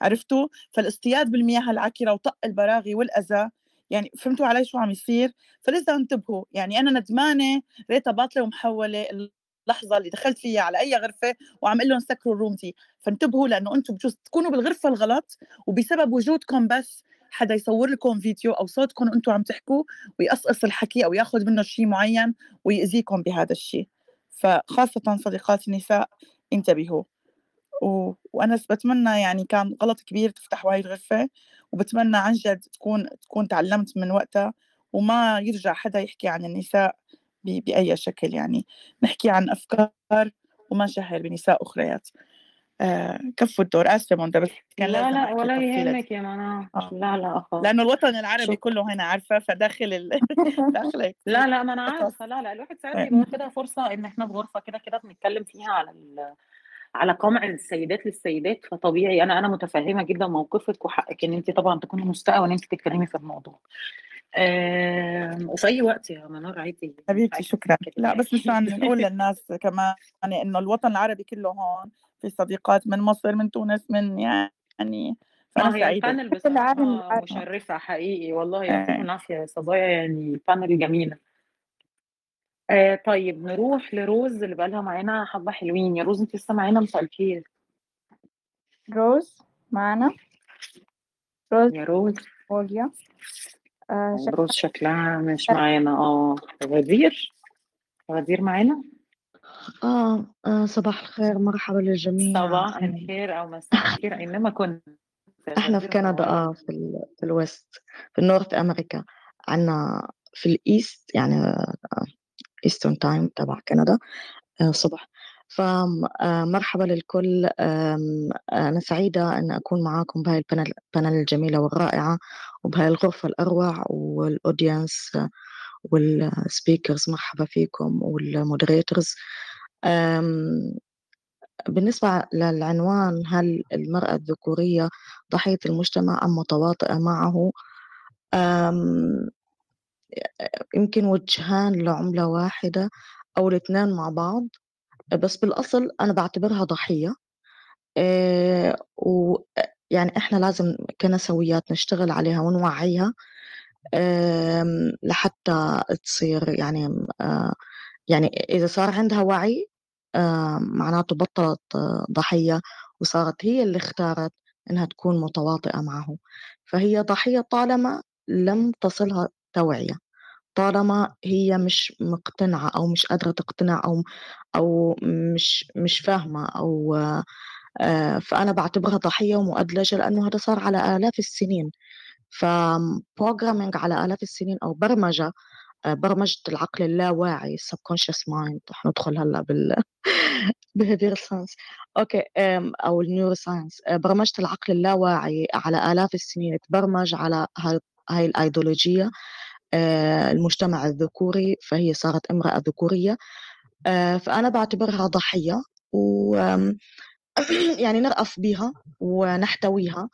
عرفتوا؟ فالاصطياد بالمياه العكره وطق البراغي والأذى يعني فهمتوا علي شو عم يصير؟ فلذا انتبهوا يعني أنا ندمانة ريتها باطلة ومحولة اللحظه اللي دخلت فيها على أي غرفة وعم أقول لهم سكروا الروم دي فانتبهوا لأنه أنتم بجوز تكونوا بالغرفة الغلط وبسبب وجودكم بس حدا يصور لكم فيديو أو صوتكم وأنتم عم تحكوا ويقصقص الحكي أو ياخذ منه شيء معين ويأذيكم بهذا الشيء فخاصة صديقاتي النساء انتبهوا. و... وأنا بتمنى يعني كان غلط كبير تفتحوا هاي الغرفه وبتمنى عن جد تكون تكون تعلمت من وقتها وما يرجع حدا يحكي عن النساء ب... بأي شكل يعني. نحكي عن أفكار وما نشهر بنساء أخريات. آه كفوا الدور. آسفة منى بس كان لا لا ولا يهمك يا منى آه. لا لا خالص. لأنه الوطن العربي شكرا. كله هنا عارفة؟ فداخل ال... (laughs) داخل لا لا ما أنا عارفة. لا لا الواحد ساعات آه. بيبقى كده فرصة إن إحنا في غرفه كده كده بنتكلم فيها على ال... على قمع السيدات للسيدات. فطبيعي أنا أنا متفهمة جدا موقفك وحقك إن أنت طبعا تكوني مستاءة وإن أنت تتكلمي في الموضوع. وفي أي وقت يا منار عادي مش حبيبتي شكرا. لا بس يعني مشان نقول للناس كمان يعني إنه الوطن العربي كله هون في صديقات من مصر من تونس من يعني فأنا آه هي ال panel بصراحة مشرفة حقيقي والله يعطيكم آه. العافيه يا صبايا يعني ال panel جميلة. آه طيب نروح لروز اللي بقالها معانا حبة حلوين. يا روز انت لسه معانا؟ مساء الخير. روز معنا روز يا روز. آه شكرا روز شكلها مش معانا. آه غدير؟ غدير معانا؟ آه, آه صباح الخير مرحبا للجميع. صباح آه الخير أو مساء الخير أينما كنت. إحنا في كندا آه في, ال... في ال west في ال North America. عنا في ال east يعني Eastern time تبع كندا. آه، الصبح فمرحبا للكل. آم، أنا سعيدة أن أكون معاكم بهاي ال panel الجميلة والرائعة وبهاي الغرفة الأروع وال audience وال speakers مرحبا فيكم وال moderators بالنسبة للعنوان هل المرأة الذكورية ضحية المجتمع أم متواطئة معه؟ يمكن وجهان لعملة واحدة أو الاثنين مع بعض. بس بالأصل أنا بعتبرها ضحية إيه ويعني إحنا لازم كنسويات نشتغل عليها ونوعيها آم، لحتى تصير يعني يعني إذا صار عندها وعي معناته بطلت ضحية وصارت هي اللي اختارت إنها تكون متواطئة معه. فهي ضحية طالما لم تصلها توعية. طالما هي مش مقتنعة أو مش قادرة تقتنع أو أو مش مش فاهمة أو آه، فأنا بعتبرها ضحية ومؤدلجة لأنه هذا صار على آلاف السنين. فبروجرامينج على آلاف السنين أو برمجة آه، برمجة العقل اللاواعي subconscious mind رح ندخل هلأ بال (laughs) behavioral science. okay أو ال neuroscience برمجة العقل اللاواعي على آلاف السنين تبرمج على هاي الأيديولوجية. آه، المجتمع الذكوري فهي صارت امرأة ذكورية. آه، فأنا بعتبرها ضحية و (clears throat) يعني نرأف بها ونحتويها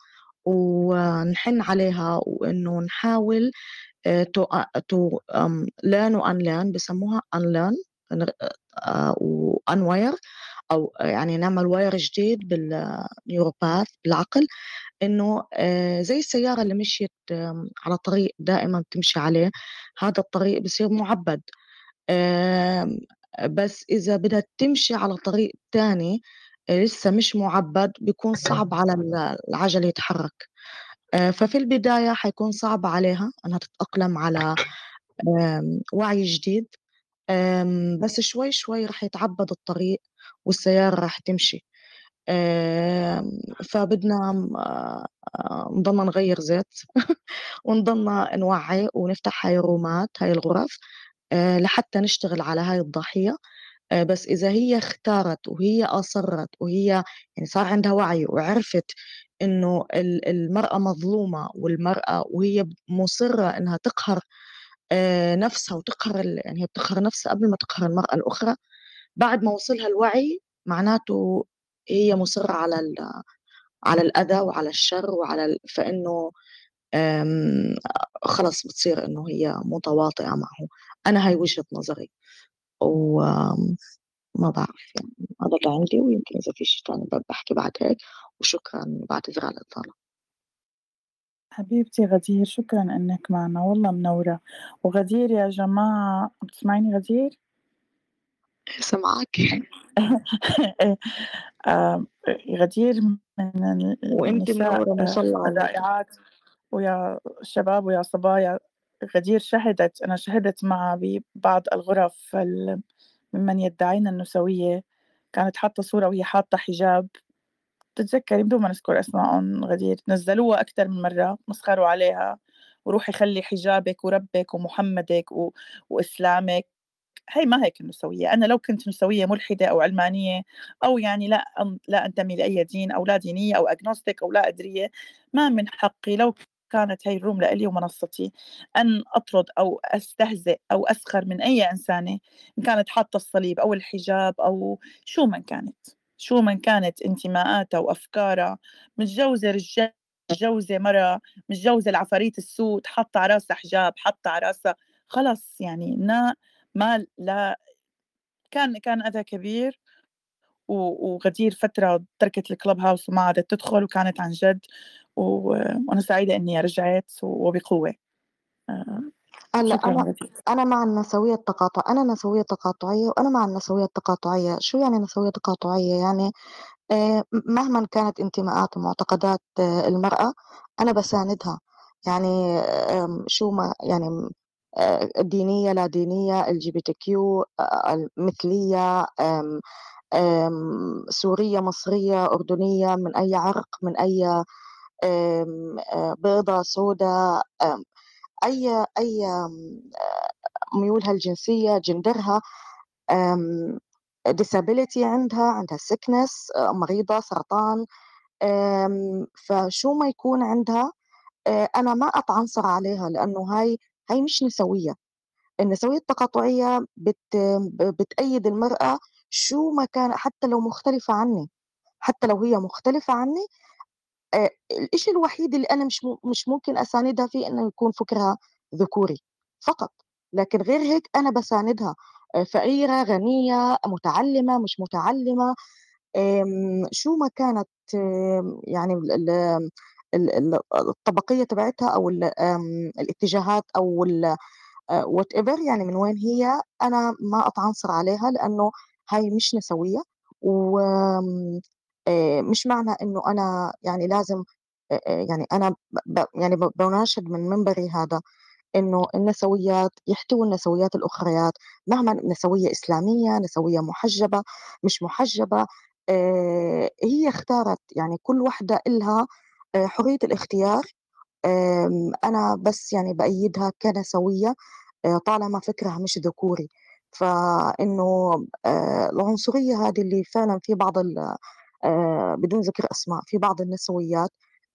ونحن عليها وإنه نحاول to to learn و unlearn بسموها unlearn و unwire أو يعني نعمل wire جديد بال neuropath بالعقل. إنه آه، زي السيارة اللي مشيت على طريق دائما تمشي عليه هذا الطريق بصير معبد. بس إذا بدها تمشي على طريق تاني آه، لسه مش معبد بيكون صعب على العجلة يتحرك. آه، ففي البداية حيكون صعب عليها أنها تتأقلم على وعي جديد. بس شوي شوي رح يتعبد الطريق والسيارة رح تمشي. فبدنا آه، نضلنا نغير زيت. (laughs) ونضلنا نوعي ونفتح هاي الرومات هاي الغرف آه، لحتى نشتغل على هاي الضحية. آه، بس إذا هي اختارت وهي أصرت وهي يعني صار عندها وعي وعرفت إنه ال- المرأة مظلومة والمرأة وهي مصرة إنها تقهر نفسها وتقهر يعني هي بتقهر نفسها قبل ما تقهر المرأة الأخرى بعد ما وصلها الوعي معناته هي مصرة على على الأذى وعلى الشر وعلى فإنه آم، خلص بتصير إنه هي متواطئة معه. أنا هاي وجهة نظري. وما بعرف يعني. هذا اللي عندي ويمكن إذا في شيء تاني بحكي بعد هيك. وشكرا بعتذر على الإطالة حبيبتي غدير شكرا إنك معنا. والله منورة. وغدير يا جماعة بتسمعيني غدير؟ سامعاكِ. (laughs) آآ غدير من شاء الله عليكِ. الرائعات ويا شباب ويا صبايا، غدير شهدت أنا شهدت معها ببعض الغرف ال ممن يدعين النسوية، كانت حاطة صورة وهي حاطة حجاب، بتتذكري بدون ما نذكر أسماءهم غدير، نزّلوها أكتر من مرّة، مسخروا عليها، وروحي خلّي حجابِك وربِّك ومحمدِك و وإسلامِك، هي ما هيك النسوية، أنا لو كنت نسوية ملحدة أو علمانية أو يعني لا لا أنتمي لأي دين أو لا دينية أو agnostic أو لا أدرية، ما من حقي لو كانت هي الروم لإلي ومنصتي أن أطرد أو أستهزئ أو أسخر من أي إنسانة إن كانت حاطة الصليب أو الحجاب أو شو من كانت، شو من كانت انتماءاتها وأفكارها، متجوزة رجال، متجوزة مرا، متجوزة العفاريت السود، حاطة على راسها حجاب، حاطة على راسها خلص يعني نا ما لا كان كان أذى كبير وغدير فترة تركت الclub house وما عادت تدخل وكانت عن جد وأنا سعيدة إني رجعت وبقوة. شكرًا أنا غدير. أنا مع النسوية التقاطع أنا نسوية تقاطعية وأنا مع النسوية التقاطعية، شو يعني نسوية تقاطعية؟ يعني م مهمًا كانت انتماءات ومعتقدات المرأة أنا باساندها، يعني آمم شو ما يعني دينية، لا دينية، LGBTQ آآ المثلية، آمم آمم سورية، مصرية، أردنية، من أي عرق، من أي آمم آآ بيضا، سودا، آمم أي أي ميولها الجنسية، جندرها، disability عندها، عندها آآ مريضة، سرطان، فشو ما يكون عندها أنا ما أتعنصر عليها لإنه هاي هاي مش نسوية، النسوية التقاطعية بت بتأيد المرأة شو ما كان حتى لو مختلفة عني، حتى لو هي مختلفة عني آآ الإشي الوحيد اللي أنا مش مش ممكن أساندها فيه إنه يكون فكرها ذكوري فقط، لكن غير هيك أنا باساندها آآ فقيرة، غنية، متعلمة، مش متعلمة، آمم شو ما كانت يعني ال ال ال ال الطبقية تبعتها أو الاتجاهات أو ال آآ whatever يعني من وين هي، أنا ما أتعنصر عليها لإنه هاي مش نسوية، وآمم آآ مش معنى إنه أنا يعني لازم آآ يعني أنا يعني ب باناشد من منبري هذا إنه النسويات يحتووا النسويات الأخريات، مهما نسوية إسلامية، نسوية محجبة، مش محجبة، آآ هي اختارت، يعني كل وحدة إلها حرية الاختيار، أنا بس يعني بأيدها كنسوية آآ طالما فكرها مش ذكوري، فإنه آآ العنصرية هذه اللي فعلًا في بعض بدون ذكر أسماء، في بعض النسويات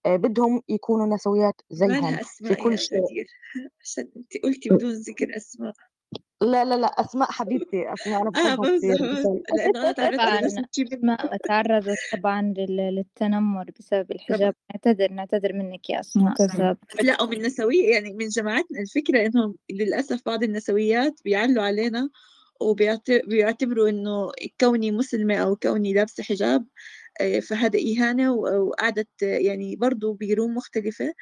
بدهم يكونوا نسويات زيهم في كل شيء. غدير (laughs) عشان أنتِ قُلتِ بدون ذكر أسماء. لا، لا، لأ، أسماء حبيبتي، آه باحبها كتير بامزح بس بس لإنه أنا تعرّضت أسماء تعرّضت طبعًا لل للتنمر بسبب. الحجاب، نعتذر نعتذر منِّك يا أسماء. معتذرة. بسبب لأ ومن نسوية يعني من جماعتنا الفكرة إنهم للأسف بعض النسويات بيعلّوا علينا وبيعت بيعتبروا إنه كوني مسلمة أو كوني لابسة حجاب آآ فهذا إهانة و وقعدت يعني برضه بروم مختلفة.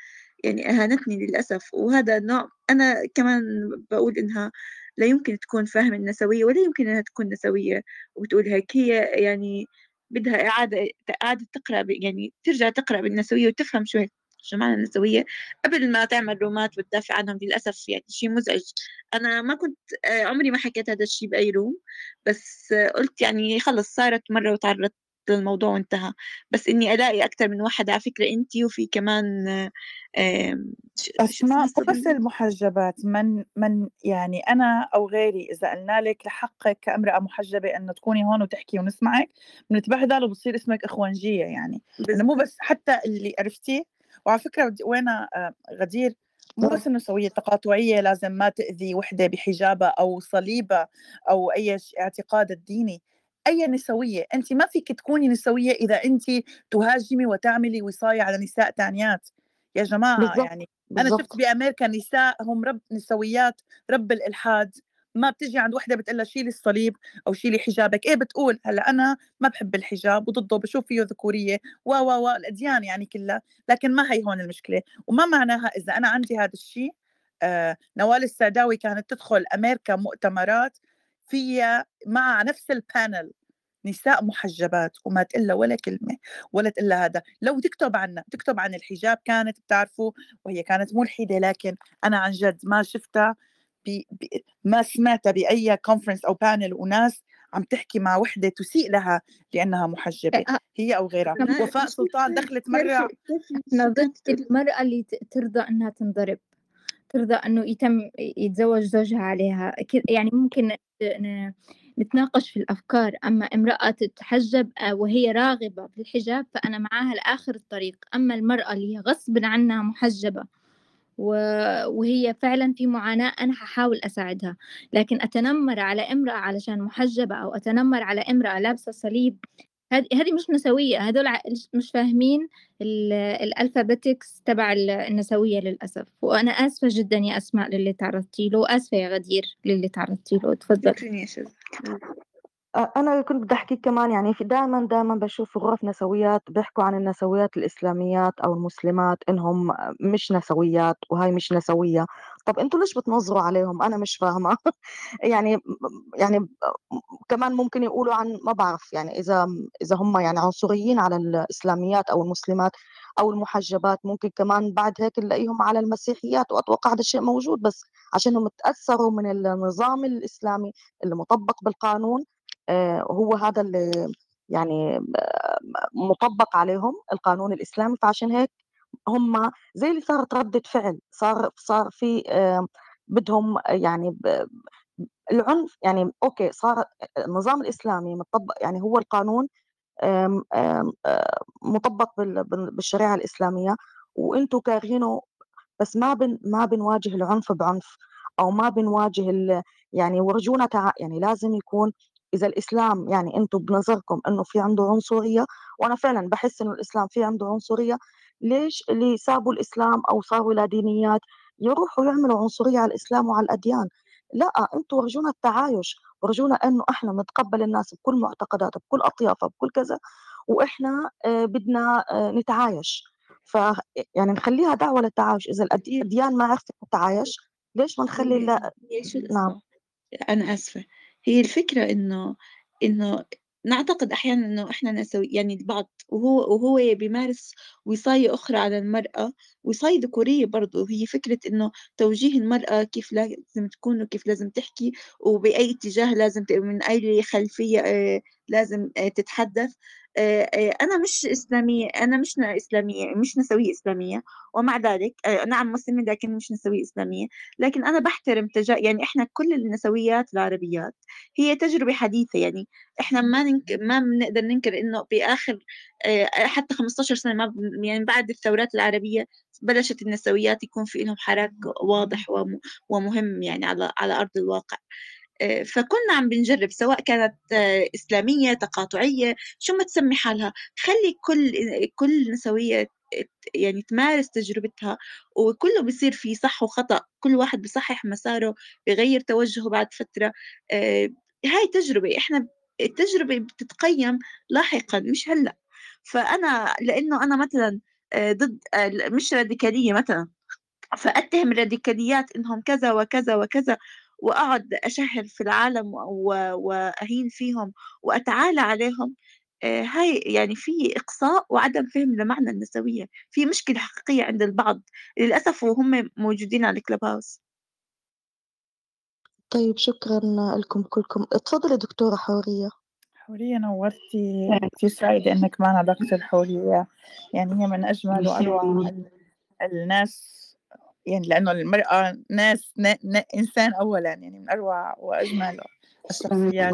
يعني أهانتني للأسف، وهذا نوع أنا كمان باقول إنها لا يمكن تكون فاهمة النسوية ولا يمكن إنها تكون نسوية وتقول هيك، هي يعني بدها إعادة إعادة تقرأ يعني ترجع تقرأ بالنسوية وتفهم شو شو معنى النسوية. قبل ما تعمل رومات وتدافع عنهم للأسف يعني شي مزعج، أنا ما كنت آآ عمري ما حكيت هذا الشي بأي روم، بس قُلت يعني خلص صارت مرّة واتعرّضت للموضوع وانتهى، بس إني ألاقي أكتر من واحد على فكرة أنتِ وفي كمان مو بس؟ المحجبات، من من يعني أنا أو غيري إذا قلنا لِك لحقِّك كامرأة محجبة إنه تكوني هون وتحكي ونسمعِك، بنتبهدل وبتصير اسمِك إخوانجية يعني، إنه مو. بس حتى اللي عرفتِ وعلى فكرة بدي وينها آآ غدير مو بس النسوية التقاطعية لازم ما تأذي وحدة بحجابها أو صليبها أو أي ش اعتقاد الديني، أي نسوية، أنتِ ما فيكِ تكوني نسوية إذا أنتِ تهاجمي وتعملي وصاية على نساء تانيات، يا جماعة بالضبط، يعني أنا شُفت بالضبط. بأمريكا نساء هم رب نسويات رب الإلحاد، ما بتيجي عند وحدة بتقول لها شيلي الصليب أو شيلي حجابِك، إيه بتقول؟ هلأ أنا ما باحب الحجاب وضده باشوف فيه ذكورية. و، و، و، الأديان يعني كلّها، لكن ما هي هون المشكلة، وما معناها إذا أنا عندي هذا الشي آآ نوال السعداوي كانت تدخل أمريكا مؤتمرات فيها مع نفس ال panel نساء محجبات وما تقول ولا كلمة ولا تقول هذا. لو تكتب عنا تكتب عن الحجاب كانت بتعرفوا وهي كانت ملحدة لكن أنا عن جد ما شفتها بي بي ما سمعتها بأي conference أو panel وناس عم تحكي مع وحدة تسيء لها لأنها محجبة هي أو غيرها. وفاء سلطان دخلت إحنا ضد المرأة اللي ترضى إنها تنضرب. ترضى أنه يتم يتزوج زوجها عليها. يعني ممكن نتناقش في الأفكار. أما امرأة تتحجب آه، وهي راغبة في الحجاب فأنا معاها لآخر الطريق. أما المرأة اللي غصب عنها محجبة وهي فعلا في معاناة أنا هحاول أساعدها. لكن أتنمر على امرأة علشان محجبة أو أتنمر على امرأة لابسة صليب هذه مش نسوية هذول مش فاهمين الألفابيتكس تبع النسوية للأسف. وأنا آسفة جدا يا أسماء للي تعرضتي له وآسفة يا غدير للي تعرضتي له. تفضل. أنا كنت بدي أحكي كمان يعني في دائما دائما بشوف غرف نسويات بيحكوا عن النسويات الإسلاميات أو المسلمات إنهم مش نسويات وهاي مش نسوية. طب أنتوا ليش بتنظروا عليهم؟ أنا مش فاهمة. (laughs) يعني يعني كمان ممكن يقولوا عن ما بعرف يعني إذا إذا هم يعني عنصريين على الإسلاميات أو المسلمات أو المحجبات ممكن كمان بعد هيك نلاقيهم على المسيحيات وأتوقع هذا الشيء موجود بس عشانهم تأثروا من النظام الإسلامي اللي مطبق بالقانون آه، هو هذا اللي يعني مطبق عليهم القانون الإسلامي فعشان هيك هم زي اللي صارت ردة فعل صار صار في بدهم يعني العنف يعني أوكي صار النظام الإسلامي مطبق يعني هو القانون مطبق بالشريعة الإسلامية وإنتم كارهينه بس ما بن ما بنواجه العنف بعنف أو ما بنواجه يعني ورجونا. يعني لازم يكون إذا الإسلام يعني إنتم بنظركم إنه في عنده عنصرية وأنا فعلا بحس إنه الإسلام في عنده عنصرية ليش اللي سابوا الإسلام أو صاروا لا دينيات؟ يروحوا يعملوا عنصرية على الإسلام وعلى الأديان. لا أنتم ورجونا التعايش ورجونا أنه إحنا نتقبل الناس بكل معتقداتها بكل اطيافها بكل كذا وإحنا آه، بدنا آه، نتعايش. ف يعني نخليها دعوة للتعايش. إذا الأديان ما عرفت تتعايش ليش ما نخلي لا نعم. أنا آسفة. هي الفكرة إنه إنه نعتقد أحيانا إنه إحنا نسوي يعني البعض وهو وهو بيمارس وصاية أخرى على المرأة وصاية ذكورية برضه. هي فكرة إنه توجيه المرأة كيف لازم تكون وكيف لازم تحكي وبأي اتجاه لازم من أي خلفية آه، لازم آه، تتحدث. أنا مش إسلامية أنا مش إسلامية مش نسوية إسلامية. ومع ذلك آه، نعم مسلمة لكن مش نسوية إسلامية. لكن أنا بحترم تجا يعني إحنا كل النسويات العربيات هي تجربة حديثة. يعني إحنا ما ننك... ما بنقدر ننكر إنه بآخر حتى 15 سنة ما يعني بعد الثورات العربية بلشت النسويات يكون في لهم حراك واضح ومهم يعني على على أرض الواقع. آه، فكنا عم بنجرب سواء كانت آه، إسلامية تقاطعية شو ما تسمي حالها. خلي كل كل نسوية يعني تمارس تجربتها وكله بصير في صح وخطأ. كل واحد بصحح مساره بغير توجهه بعد فترة. آه، هاي تجربة. إحنا التجربة بتتقيم لاحقا مش هلأ. فأنا لأنه أنا مثلا ضد مش راديكالية مثلا. فأتهم الراديكاليات إنهم كذا وكذا وكذا. وأقعد أشهر في العالم وأهين فيهم وأتعالى عليهم آه، هاي يعني في إقصاء وعدم فهم لمعنى النسوية. في مشكلة حقيقية عند البعض. للأسف وهم موجودين على الكلاب هاوس طيب شكرا لكم كلكم. تفضلي دكتورة حورية. حورية نورتي. كثير سعيدة إنك معنا دكتور حورية. يعني هي من أجمل وأروع الناس يعني لأنه المرأة ناس نا نا إنسان أولا يعني من أروع وأجمل الشخصيات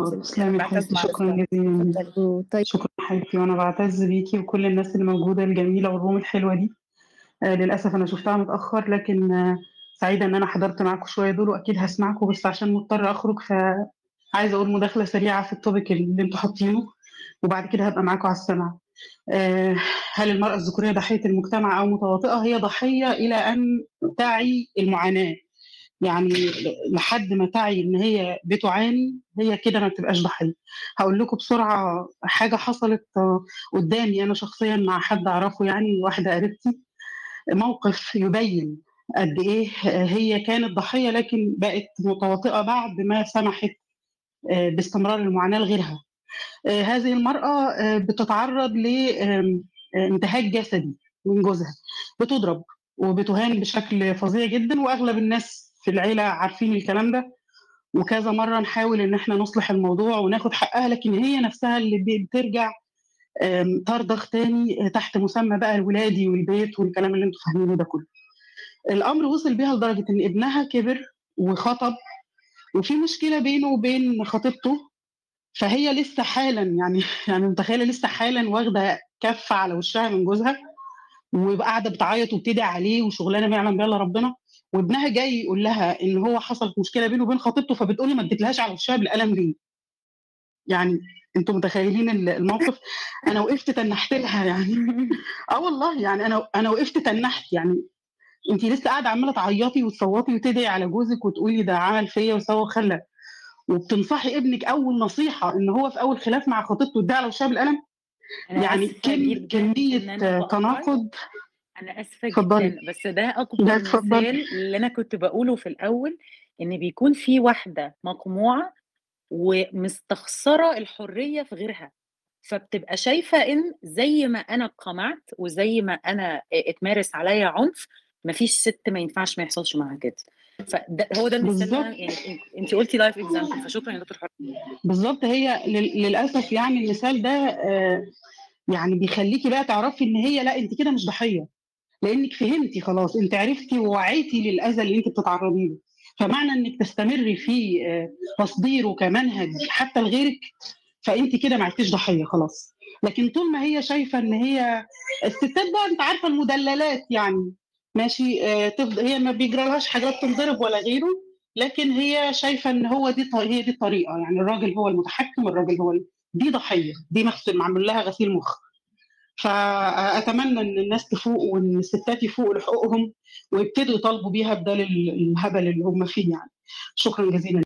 شكرا جزيلا. طيب. شكرا حبيبتي وأنا بعتز بيكي وكل الناس اللي موجودة الجميلة والروم الحلوة دي. آه للأسف أنا شفتها متأخر لكن آه سعيدة إن أنا حضرت معاكم شوية دول وأكيد هسمعكم بس عشان مضطرة أخرج فعايزة أقول مداخلة سريعة في التوبيك اللي أنتوا حاطينه وبعد كده هبقى معاكم على السمع هل المرأة الذكورية ضحية المجتمع أو متواطئة؟ هي ضحية إلى أن تعي المعاناة. يعني لحد ما تعي إن هي بتعاني هي كده ما بتبقاش ضحية. هقول لكم بسرعة حاجة حصلت قدامي أنا شخصيا مع حد أعرفه يعني واحدة قريبتي. موقف يبين قد إيه هي كانت ضحية لكن بقت متواطئة بعد ما سمحت آه، باستمرار المعاناة لغيرها. آه، هذه المرأة آه، بتتعرض لانتهاك جسدي من جوزها بتضرب وبتهان بشكل فظيع جدا وأغلب الناس في العيلة عارفين الكلام ده وكذا مرة نحاول إن إحنا نصلح الموضوع وناخد حقها لكن هي نفسها اللي بترجع ترضخ تاني تحت مسمى بقى الولادي والبيت والكلام اللي أنتوا فاهمينه ده كله. الأمر وصل بيها لدرجة إن ابنها كبر وخطب وفي مشكلة بينه وبين خطيبته فهي لسه حالا يعني (laughs) يعني متخيلة لسه حالا واخدة كفة على وشها من جوزها وقاعدة بتعيط وبتدعي عليه وشغلانة ما يعلم بها إلا ربنا. وابنها جاي يقول لها إن هو حصلت مشكلة بينه وبين خطيبته فبتقول لي ما اديتلهاش على وشها بالقلم ليه؟ يعني أنتوا متخيلين ال- الموقف؟ أنا وقفت تنحت لها (laughs) يعني. آه والله يعني أنا أنا وقفت تنحت يعني انت لسه قاعدة عمالة تعيطي وتصوتي وتدعي على جوزك وتقولي ده عمل فيا وسوى وخلى. وبتنصحي ابنك أول نصيحة إن هو في أول خلاف مع خطيبته اديها على وشها بالقلم أنا يعني كم كمية تناقض؟ أنا آسفة جدا بس ده أكبر مثال اللي أنا كنت بقوله في الأول إن بيكون في واحدة مقموعة ومستخسرة الحرية في غيرها. فبتبقى شايفة إن زي ما أنا قمعت وزي ما أنا اتمارس عليا عنف مفيش ست ما ينفعش ما يحصلش معاها كده. فده هو ده المثال يعني انت قلتي live example فشكرا يا دكتور حورية بالظبط هي لل- للأسف يعني المثال ده آه، يعني بيخليكي بقى تعرفي إن هي لأ انت كده مش ضحية. لأنك فهمتي خلاص انت عرفتي ووعيتي للأذى اللي انت بتتعرضي له. فمعنى إنك تستمري في آه، تصديره كمنهج حتى لغيرك فانت كده ما عدتيش ضحية خلاص. لكن طول ما هي شايفة إن هي الستات بقى أنت عارفة المدللات يعني. ماشي آه، تفضل هي ما بيجرالهاش حاجات تنضرب ولا غيره لكن هي شايفة إن هو دي هي دي الطريقة يعني الراجل هو المتحكم الراجل هو دي ضحية دي مغسل معمول لها غسيل مخ. فاتمنى إن الناس تفوق وإن الستات يفوقوا لحقوقهم ويبتدوا يطالبوا بيها بدل ال- الهبل اللي هم فيه يعني. شكرا جزيلا.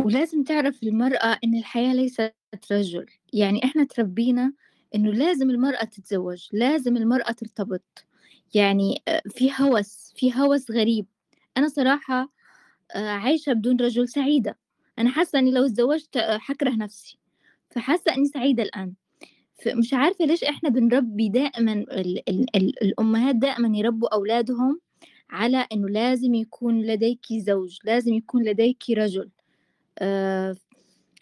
ولازم تعرف المرأة إن الحياة ليست رجل يعني إحنا تربينا إنه لازم المرأة تتزوج لازم المرأة ترتبط. يعني آه، في هوس في هوس غريب. أنا صراحة آه، عايشة بدون رجل سعيدة. أنا حاسة إني لو اتزوجت آه، حكره نفسي. فحاسة إني سعيدة الآن. فمش عارفة ليش إحنا بنربي دائما ال ال ال الأمهات دائما يربوا أولادهم على إنه لازم يكون لديك زوج لازم يكون لديك رجل.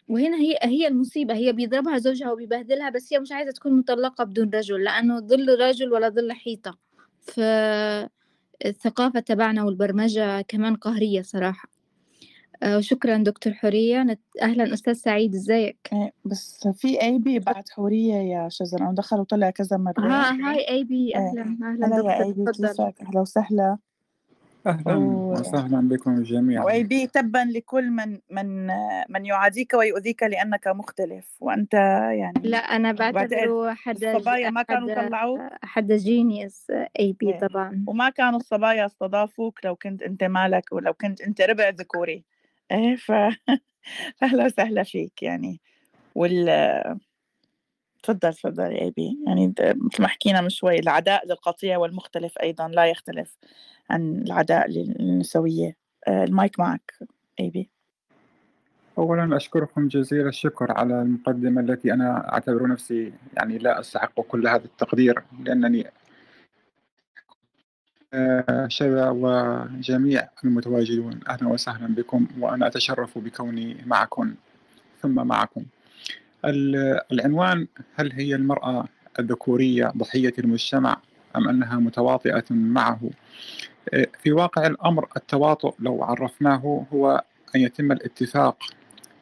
وهنا هي هي المصيبة هي بيضربها زوجها وبيبهدلها بس هي مش عايزة تكون مطلقة بدون رجل لأنه ظل رجل ولا ظل حيطة. فالثقافة تبعنا والبرمجة كمان قهرية صراحة. آه، شكرا دكتور حورية. أهلا أستاذ سعيد إزيك؟ إيه، بس في اي بي بعد حورية يا شجر أنا دخل وطلع كذا مرة. ها هاي أي بي. أهلا أهلا هلا يا دكتور أهلا وسهلا. أهلا و... وسهلا بكم جميعا. واي بي تبا لكل من من من يعاديك ويؤذيك لأنك مختلف وأنت يعني لا أنا بعتقد بعتبره حدا الصبايا ما كانوا حدا طلعوك. حدا جينيوس أي بي إيه. طبعا. وما كانوا الصبايا استضافوك لو كنت أنت مالك ولو كنت أنت ربع ذكوري. إيه ف (laughs) أهلا وسهلا فيك يعني. وال تفضل تفضل يا AB يعني مثل ما حكينا من شوي العداء للقطيع والمختلف أيضا لا يختلف. عن العداء للنسوية. آه، المايك معك AB أولا أشكركم جزيل الشكر على المقدمة التي أنا أعتبر نفسي يعني لا أستحق كل هذا التقدير لأنني آه، شذا وجميع المتواجدون أهلا وسهلا بكم وأنا أتشرف بكوني معكم ثم معكم. ال- العنوان هل هي المرأة الذكورية ضحية المجتمع أم أنها متواطئة معه؟ في واقع الأمر التواطؤ لو عرفناه هو أن يتم الاتفاق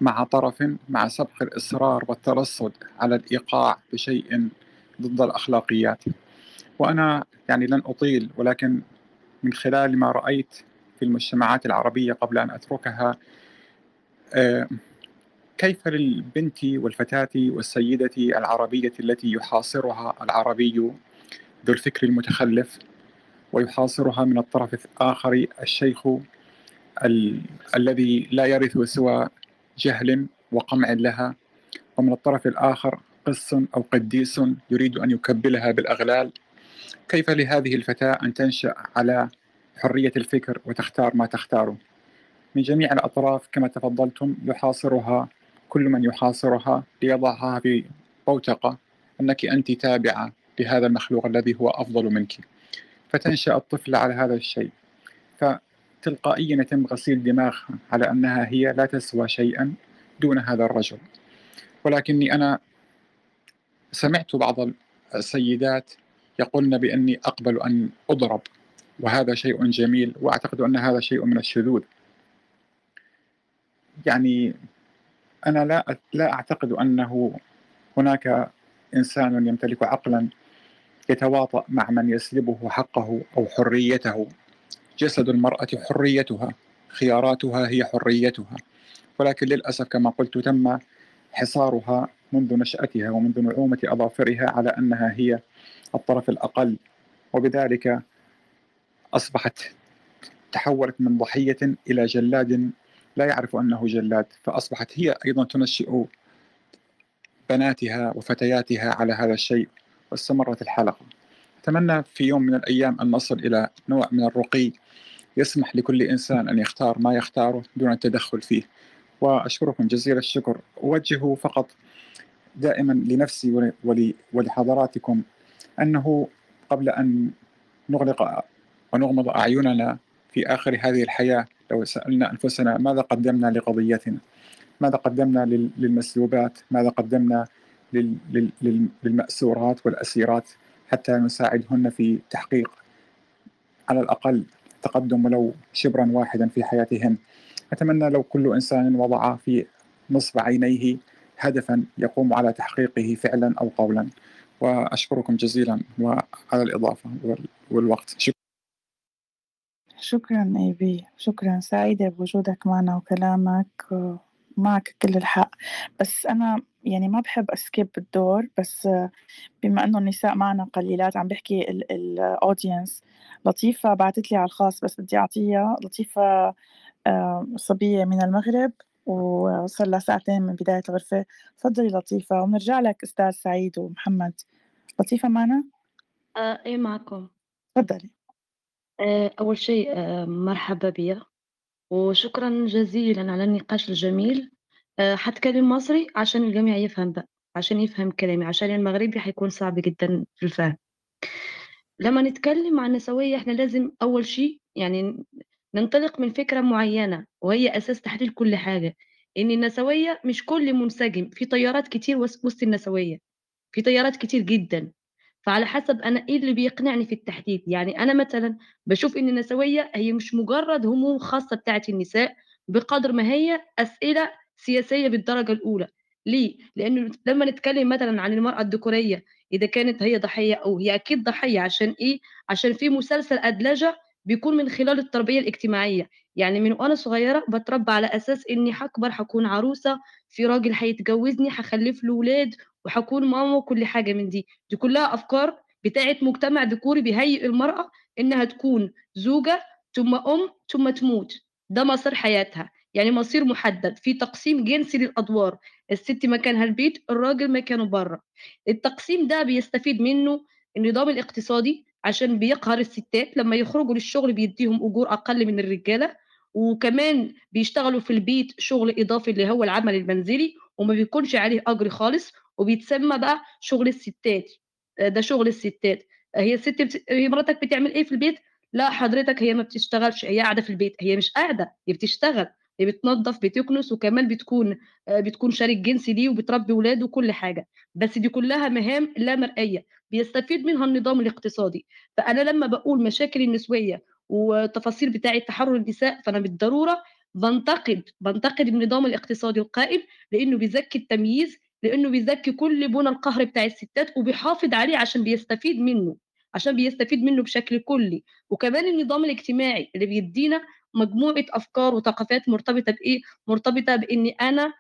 مع طرف مع سبق الإصرار والترصد على الإيقاع بشيء ضد الأخلاقيات. وأنا يعني لن أطيل ولكن من خلال ما رأيت في المجتمعات العربية قبل أن أتركها آه، كيف للبنت والفتاة والسيدة العربية التي يحاصرها العربي ذو الفكر المتخلف ويحاصرها من الطرف الآخر الشيخ ال... الذي لا يرث سوى جهل وقمع لها. ومن الطرف الآخر قس أو قديس يريد أن يكبلها بالأغلال. كيف لهذه الفتاة أن تنشأ على حرية الفكر وتختار ما تختاره؟ من جميع الأطراف كما تفضلتم يحاصرها كل من يحاصرها ليضعها في بوتقة أنك أنت تابعة لهذا المخلوق الذي هو أفضل منك. فتنشأ الطفلة على هذا الشيء. فتلقائيا يتم غسيل دماغها على أنها هي لا تسوى شيئا دون هذا الرجل. ولكني أنا سمعت بعض السيدات يقولن بأني أقبل أن أضرب وهذا شيء جميل وأعتقد أن هذا شيء من الشذوذ. يعني أنا لا لا أعتقد أنه هناك إنسان يمتلك عقلا يتواطأ مع من يسلبه حقه أو حريته. جسد المرأة حريتها خياراتها هي حريتها. ولكن للأسف كما قلت تم حصارها منذ نشأتها ومنذ نعومة أظافرها على أنها هي الطرف الأقل. وبذلك أصبحت تحولت من ضحية إلى جلاد لا يعرف أنه جلاد. فأصبحت هي أيضا تنشئ بناتها وفتياتها على هذا الشيء. واستمرت الحلقة. أتمنى في يوم من الأيام أن نصل إلى نوع من الرقي يسمح لكل إنسان أن يختار ما يختاره دون التدخل فيه. وأشكركم جزيل الشكر. أوجه فقط دائما لنفسي ولحضراتكم أنه قبل أن نغلق ونغمض أعيننا في آخر هذه الحياة لو سألنا أنفسنا ماذا قدمنا لقضيتنا؟ ماذا قدمنا للمسلوبات؟ ماذا قدمنا للمأسورات والأسيرات حتى نساعدهن في تحقيق على الأقل تقدم ولو شبرا واحدا في حياتهن. أتمنى لو كل إنسان وضع في نصب عينيه هدفا يقوم على تحقيقه فعلا أو قولا. وأشكركم جزيلا وعلى الإضافة والوقت. شكرا شكرا ايبي شكرا سعيدة بوجودك معنا وكلامك. معك كل الحق. بس أنا يعني ما بحب أسكيب الدور بس بما إنه النساء معنا قليلات عم بحكي الأودينس لطيفة بعثت لي على الخاص بس بدي أعطيها. لطيفة صبية من المغرب وصار لها ساعتين من بداية الغرفة. تفضلي لطيفة ونرجع لك أستاذ سعيد ومحمد. لطيفة معنا؟ آه إيه معكم. تفضلي. آه أول شيء آه مرحبا بيا وشكرا جزيلا على النقاش الجميل. آه حتكلم مصري عشان الجميع يفهم بقى عشان يفهم كلامي عشان المغربي حيكون صعب جدا في الفهم. لما نتكلم عن النسوية إحنا لازم أول شيء يعني ننطلق من فكرة معينة وهي أساس تحليل كل حاجة إن النسوية مش كل منسجم في تيارات كتير وسط النسوية في تيارات كتير جدا. فعلى حسب أنا إيه اللي بيقنعني في التحديد. يعني أنا مثلا بشوف إن النسوية هي مش مجرد هموم خاصة بتاعت النساء بقدر ما هي أسئلة سياسية بالدرجة الأولى. ليه؟ لأنه لما نتكلم مثلا عن المرأة الذكورية إذا كانت هي ضحية أو هي أكيد ضحية عشان إيه؟ عشان في مسلسل أدلجة بيكون من خلال التربية الاجتماعية. يعني من وأنا صغيرة بتربى على أساس إني حكبر حكون عروسة في راجل هيتجوزني هخلف له ولاد وحكون ماما وكل حاجة من دي. دي كلها أفكار بتاعت مجتمع ذكوري بيهيئ المرأة إنها تكون زوجة ثم أم ثم تموت. ده مصير حياتها. يعني مصير محدد. في تقسيم جنسي للأدوار. الست مكانها البيت الراجل مكانه بره التقسيم ده بيستفيد منه النظام الاقتصادي عشان بيقهر الستات. لما يخرجوا للشغل بيديهم أجور أقل من الرجالة. وكمان بيشتغلوا في البيت شغل إضافي اللي هو العمل المنزلي وما بيكونش عليه أجر خالص. وبيتسمى بقى شغل الستات. ده شغل الستات. هي الست بت... هي مراتك بتعمل إيه في البيت؟ لا حضرتك هي ما بتشتغلش. هي قاعدة في البيت. هي مش قاعدة هي بتشتغل. بتنظف بتكنس وكمان بتكون بتكون شريك جنسي ليه وبتربي ولاد وكل حاجة. بس دي كلها مهام لا مرئية بيستفيد منها النظام الاقتصادي. فأنا لما بقول مشاكل النسوية وتفاصيل بتاعة تحرر النساء فأنا بالضرورة بنتقد بنتقد النظام الاقتصادي القائم لأنه بيزكي التمييز لأنه بيزكي كل بنى القهر بتاع الستات وبيحافظ عليه عشان بيستفيد منه عشان بيستفيد منه بشكل كلي. وكمان النظام الاجتماعي اللي بيدينا مجموعة أفكار وثقافات مرتبطة بإيه؟ مرتبطة بإني أنا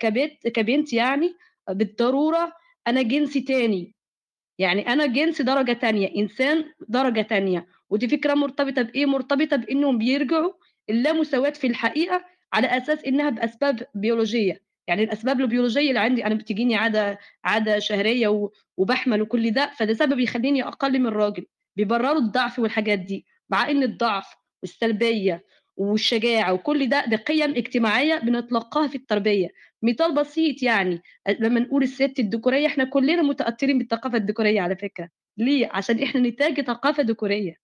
كبنت كبنت يعني بالضرورة أنا جنسي تاني. يعني أنا جنس درجة تانية إنسان درجة تانية. ودي فكرة مرتبطة بإيه؟ مرتبطة بإنهم بيرجعوا اللامساواة في الحقيقة على أساس إنها بأسباب بيولوجية. يعني الأسباب البيولوجية اللي عندي أنا بتجيني عادة عادة شهرية وبحمل وكل ده فده سبب يخليني أقل من الراجل بيبرروا الضعف والحاجات دي. مع إن الضعف والسلبية والشجاعة وكل ده ده قيم اجتماعية بنتلقاها في التربية. مثال بسيط يعني لما نقول الست الذكورية إحنا كلنا متأثرين بالثقافة الذكورية على فكرة. ليه؟ عشان إحنا نتاج ثقافة ذكورية.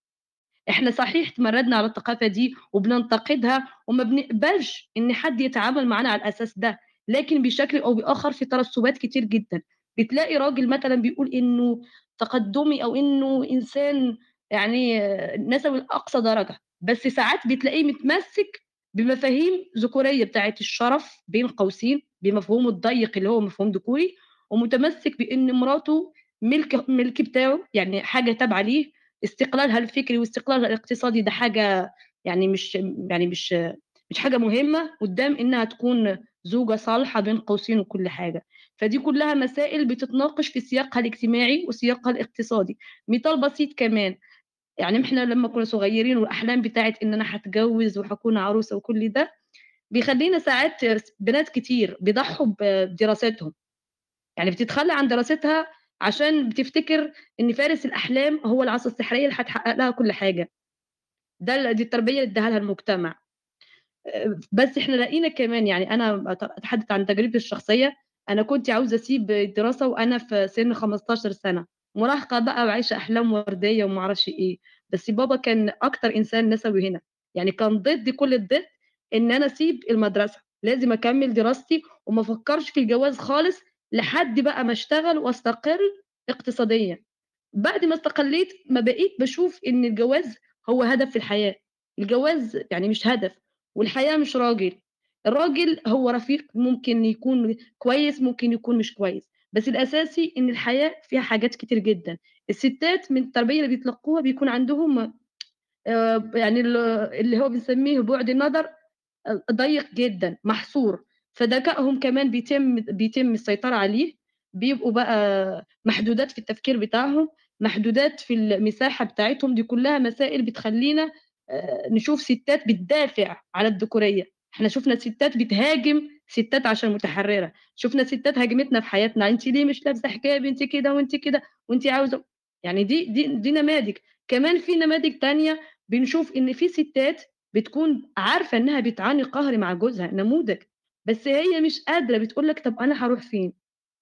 إحنا صحيح تمردنا على الثقافة دي وبننتقدها وما بنقبلش إن حد يتعامل معانا على الأساس ده. لكن بشكل أو بآخر في ترسبات كتير جدا. بتلاقي راجل مثلا بيقول إنه تقدمي أو إنه إنسان يعني نسوي لاقصى درجة بس ساعات بتلاقيه متمسك بمفاهيم ذكورية بتاعه الشرف بين قوسين بمفهومه الضيق اللي هو مفهوم ذكوري ومتمسك بإن مراته ملك ملك بتاعه يعني حاجة تابعة ليه. استقلالها الفكري واستقلالها الاقتصادي ده حاجة يعني مش يعني مش مش حاجة مهمة قدام إنها تكون زوجة صالحة بين قوسين وكل حاجة. فدي كلها مسائل بتتناقش في سياقها الاجتماعي وسياقها الاقتصادي. مثال بسيط كمان يعني إحنا لما كنا صغيرين والأحلام بتاعت ان أنا هتجوز وهكون عروسة وكل ده بيخلينا ساعات بنات كتير بيضحوا بدراستهم. يعني بتتخلى عن دراستها عشان بتفتكر إن فارس الأحلام هو العصا السحرية اللي هتحقق لها كل حاجة. ده دي التربية اللي اداها لها المجتمع. بس إحنا لقينا كمان يعني أنا أتحدث عن تجربتي الشخصية أنا كنت عاوزة أسيب الدراسة وأنا في سن 15 سنة. مراهقة بقى وعايشة أحلام وردية وما أعرفش إيه. بس بابا كان أكتر إنسان نسوي هنا. يعني كان ضد كل الضد إن أنا أسيب المدرسة. لازم أكمل دراستي وما أفكرش في الجواز خالص لحد بقى ما أشتغل وأستقر اقتصاديا. بعد ما استقليت ما بقيت بشوف إن الجواز هو هدف في الحياة. الجواز يعني مش هدف والحياة مش راجل. الراجل هو رفيق ممكن يكون كويس ممكن يكون مش كويس. بس الأساسي إن الحياة فيها حاجات كتير جدا. الستات من التربية اللي بيتلقوها بيكون عندهم يعني اللي هو بنسميه بعد النظر ضيق جدا محصور. فذكائهم كمان بيتم بيتم السيطرة عليه. بيبقوا بقى محدودات في التفكير بتاعهم محدودات في المساحة بتاعتهم. دي كلها مسائل بتخلينا نشوف ستات بتدافع على الذكورية. إحنا شفنا ستات بتهاجم ستات عشان متحررة. شفنا ستات هاجمتنا في حياتنا. انت ليه مش لابسة حجاب؟ انت كده وانت كده. وانت عاوزة يعني دي دي دي نماذج. كمان في نماذج تانية بنشوف إن في ستات بتكون عارفة إنها بتعاني قهر مع جوزها نموذج. بس هي مش قادرة بتقول لك طب أنا هروح فين؟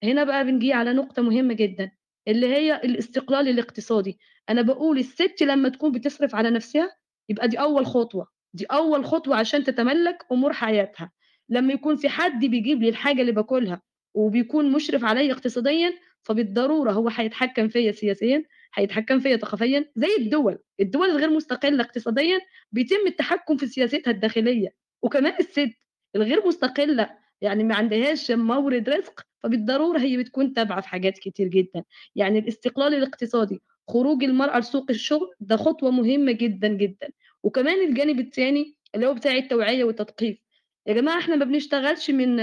هنا بقى بنجي على نقطة مهمة جدا اللي هي الاستقلال الاقتصادي. أنا بقول الست لما تكون بتصرف على نفسها يبقى دي أول خطوة. دي أول خطوة عشان تتملك أمور حياتها. لما يكون في حد بيجيب لي الحاجة اللي باكلها وبيكون مشرف عليا اقتصاديا فبالضرورة هو هيتحكم فيا سياسيا هيتحكم فيا ثقافيا زي الدول. الدول الغير مستقلة اقتصاديا بيتم التحكم في سياستها الداخلية. وكمان الست الغير مستقلة يعني ما عندهاش مورد رزق فبالضرورة هي بتكون تابعة في حاجات كتير جدا. يعني الاستقلال الاقتصادي خروج المرأة لسوق الشغل ده خطوة مهمة جدا جدا. وكمان الجانب الثاني اللي هو بتاع التوعية والتثقيف. يا جماعة إحنا ما بنشتغلش من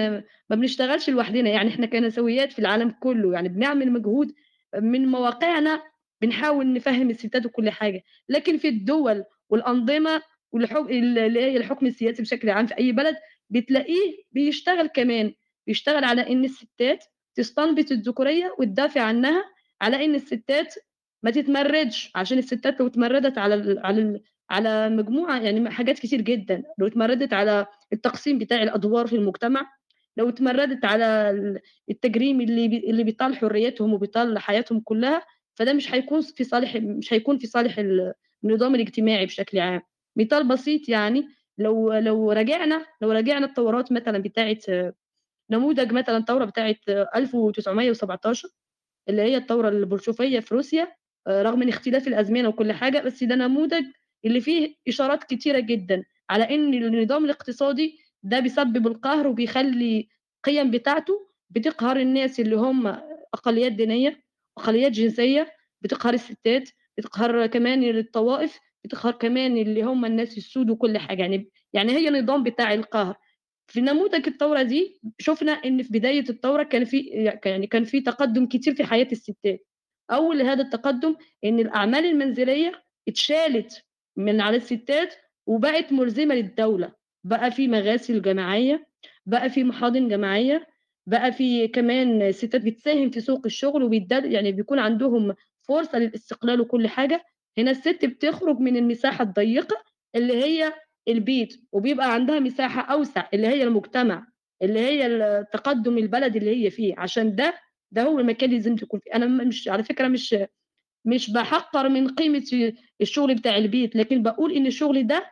ما بنشتغلش لوحدنا يعني إحنا كنسويات في العالم كله يعني بنعمل مجهود من مواقعنا بنحاول نفهم الستات وكل حاجة. لكن في الدول والأنظمة والحكم اللي هي الحكم السياسي بشكل عام في أي بلد بتلاقيه بيشتغل كمان بيشتغل على إن الستات تستنبط الذكورية وتدافع عنها على إن الستات ما تتمردش عشان الستات لو اتمردت على ال على ال على مجموعة يعني حاجات كتير جدا. لو اتمردت على التقسيم بتاع الأدوار في المجتمع لو اتمردت على التجريم اللي بي اللي بيطال حريتهم وبيطال حياتهم كلها فده مش هيكون في صالح مش هيكون في صالح النظام الاجتماعي بشكل عام. مثال بسيط يعني لو لو راجعنا لو راجعنا الثورات مثلا بتاعه نموذج مثلا الثورة بتاعه 1917 اللي هي الثورة البولشوفية في روسيا رغم من اختلاف الأزمنة وكل حاجة بس ده نموذج اللي فيه إشارات كتيرة جدا على إن النظام الاقتصادي ده بيسبب القهر وبيخلي القيم بتاعته بتقهر الناس اللي هم أقليات دينية أقليات جنسية بتقهر الستات بتقهر كمان الطوائف بتقهر كمان اللي هم الناس السود وكل حاجة. يعني يعني هي نظام بتاع القهر. في نموذج الثورة دي شفنا إن في بداية الثورة كان في يعني كان في تقدم كتير في حياة الستات. أول هذا التقدم إن الأعمال المنزلية اتشالت من على الستات وبقت ملزمة للدولة. بقى في مغاسل جماعية بقى في محاضن جماعية بقى في كمان ستات بتساهم في سوق الشغل وبيدل يعني بيكون عندهم فرصة للاستقلال وكل حاجة. هنا الست بتخرج من المساحة الضيقة اللي هي البيت وبيبقى عندها مساحة أوسع اللي هي المجتمع اللي هي التقدم البلد اللي هي فيه. عشان ده ده هو المكان اللي لازم تكون فيه. أنا مش على فكرة مش مش بحقر من قيمة الشغل بتاع البيت لكن بقول إن الشغل ده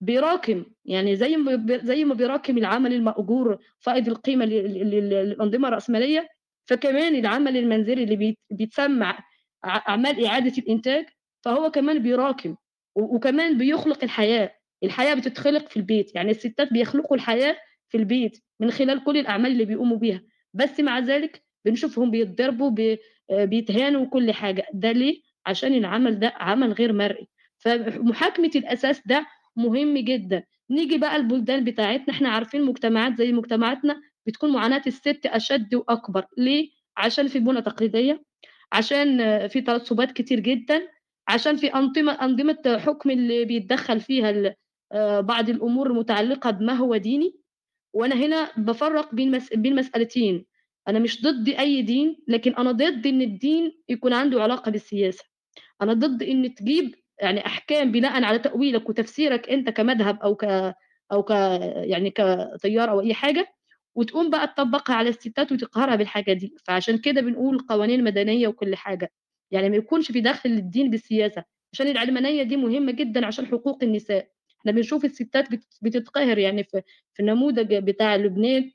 بيراكم يعني زي ما زي ما بيراكم العمل المأجور فائض القيمة للأنظمة الرأسمالية فكمان العمل المنزلي اللي بيتسمى أعمال إعادة الإنتاج فهو كمان بيراكم وكمان بيخلق الحياة. الحياة بتتخلق في البيت يعني الستات بيخلقوا الحياة في البيت من خلال كل الأعمال اللي بيقوموا بيها. بس مع ذلك بنشوفهم بيتضربوا بيتهانوا وكل حاجة ده ليه؟ عشان العمل ده عمل غير مرئي فمحاكمة الأساس ده مهم جدا نيجي بقى البلدان بتاعتنا إحنا عارفين مجتمعات زي مجتمعاتنا بتكون معاناة الست أشد وأكبر ليه؟ عشان في بنى تقليدية عشان في تعصبات كتير جدا عشان في أنظمة أنظمة حكم اللي بيتدخل فيها بعض الأمور المتعلقة بما هو ديني وأنا هنا بفرق بين. بين مسألتين أنا مش ضد أي دين لكن أنا ضد إن الدين يكون عنده علاقة بالسياسة. أنا ضد إن تجيب يعني أحكام بناء على تأويلك وتفسيرك أنت كمذهب أو ك أو ك يعني كتيار أو أي حاجة وتقوم بقى تطبقها على الستات وتقهرها بالحاجة دي. فعشان كده بنقول قوانين مدنية وكل حاجة. يعني ما يكونش في دخل الدين بالسياسة. عشان العلمانية دي مهمة جدا عشان حقوق النساء. إحنا بنشوف الستات بتتقهر يعني في في النموذج بتاع لبنان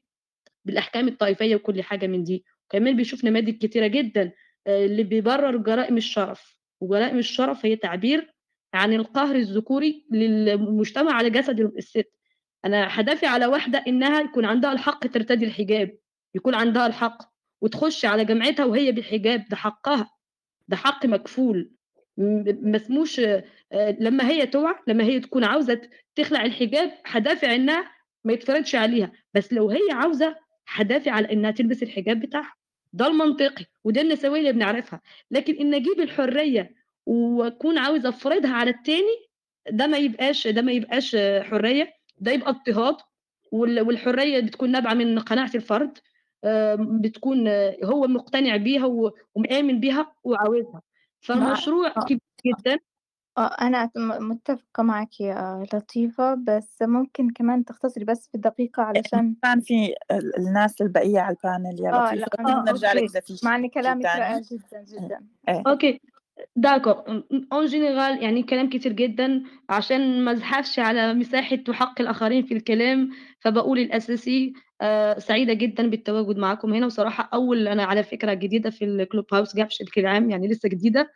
بالأحكام الطائفية وكل حاجة من دي. وكمان بيشوف نماذج كتيرة جدا اللي بيبرر جرائم الشرف. وجرائم الشرف هي تعبير عن القهر الذكوري للمجتمع على جسد الست. أنا هدافع على واحدة إنها يكون عندها الحق ترتدي الحجاب يكون عندها الحق وتخش على جامعتها وهي بالحجاب. ده حقها ده حق مكفول. مسموش لما هي توعى لما هي تكون عاوزة تخلع الحجاب هدافع إنها ما يتفرضش عليها. بس لو هي عاوزة هدافع على إنها تلبس الحجاب بتاعها. ده المنطقي وده النسوية اللي بنعرفها. لكن إن أجيب الحرية وأكون عاوزه أفرضها على التاني ده ما يبقاش ده ما يبقاش حرية ده يبقى اضطهاد. والحرية بتكون نابعة من قناعة الفرد بتكون هو مقتنع بيها ومآمن بيها وعاوزها. فالمشروع كبير جدا. أنا متفقة معك يا لطيفة بس ممكن كمان تختصري بس في دقيقة علشان كان في الناس البقية على ال panel يا آه لطيفة. لا نرجع لك إذا في مع إن كلامك تاني. رائع جدا جدا. (laughs) إيه. okay. d'accord. en général يعني كلام كتير جدا. عشان ما أزحفش على مساحة وحق الآخرين في الكلام فبقول الأساسي آه سعيدة جدا بالتواجد معاكم هنا. وصراحة أول أنا على فكرة جديدة في الكلوب هاوس جاب بشكل عام يعني لسه جديدة.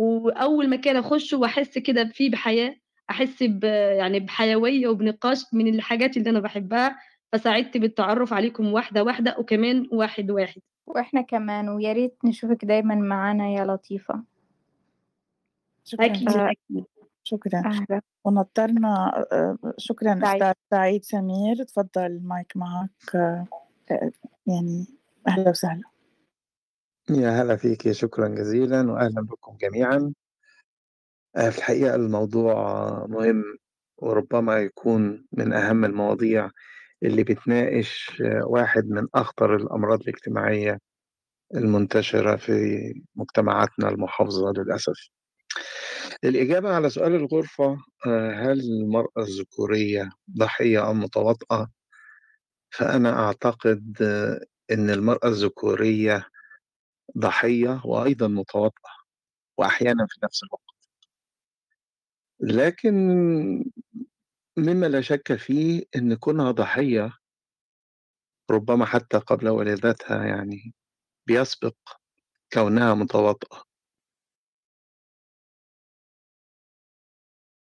وأول مكان أخش وأحس كده فيه بحياة أحس ب يعني بحيوية وبنقاش من الحاجات اللي أنا بحبها فسعدت بالتعرف عليكم واحدة واحدة وكمان واحد واحد. وإحنا كمان ويا ريت نشوفك دايما معانا يا لطيفة. شكرا أكيد أكيد. شكرا. أهلا. ونضطرنا آه، شكرا. أستاذ سعيد سمير. تفضل المايك معك آه، يعني أهلا وسهلا. يا هلا فيك شكرا جزيلا وأهلا بكم جميعا آه، في الحقيقة الموضوع مهم وربما يكون من أهم المواضيع اللي بتناقش واحد من أخطر الأمراض الاجتماعية المنتشرة في مجتمعاتنا المحافظة للأسف الإجابة على سؤال الغرفة آه، هل المرأة الذكورية ضحية أم متواطئة؟ فأنا أعتقد آه، إن المرأة الذكورية ضحية وأيضا متواطئة وأحيانا في نفس الوقت. لكن مما لا شك فيه إن كونها ضحية ربما حتى قبل ولادتها يعني بيسبق كونها متواطئة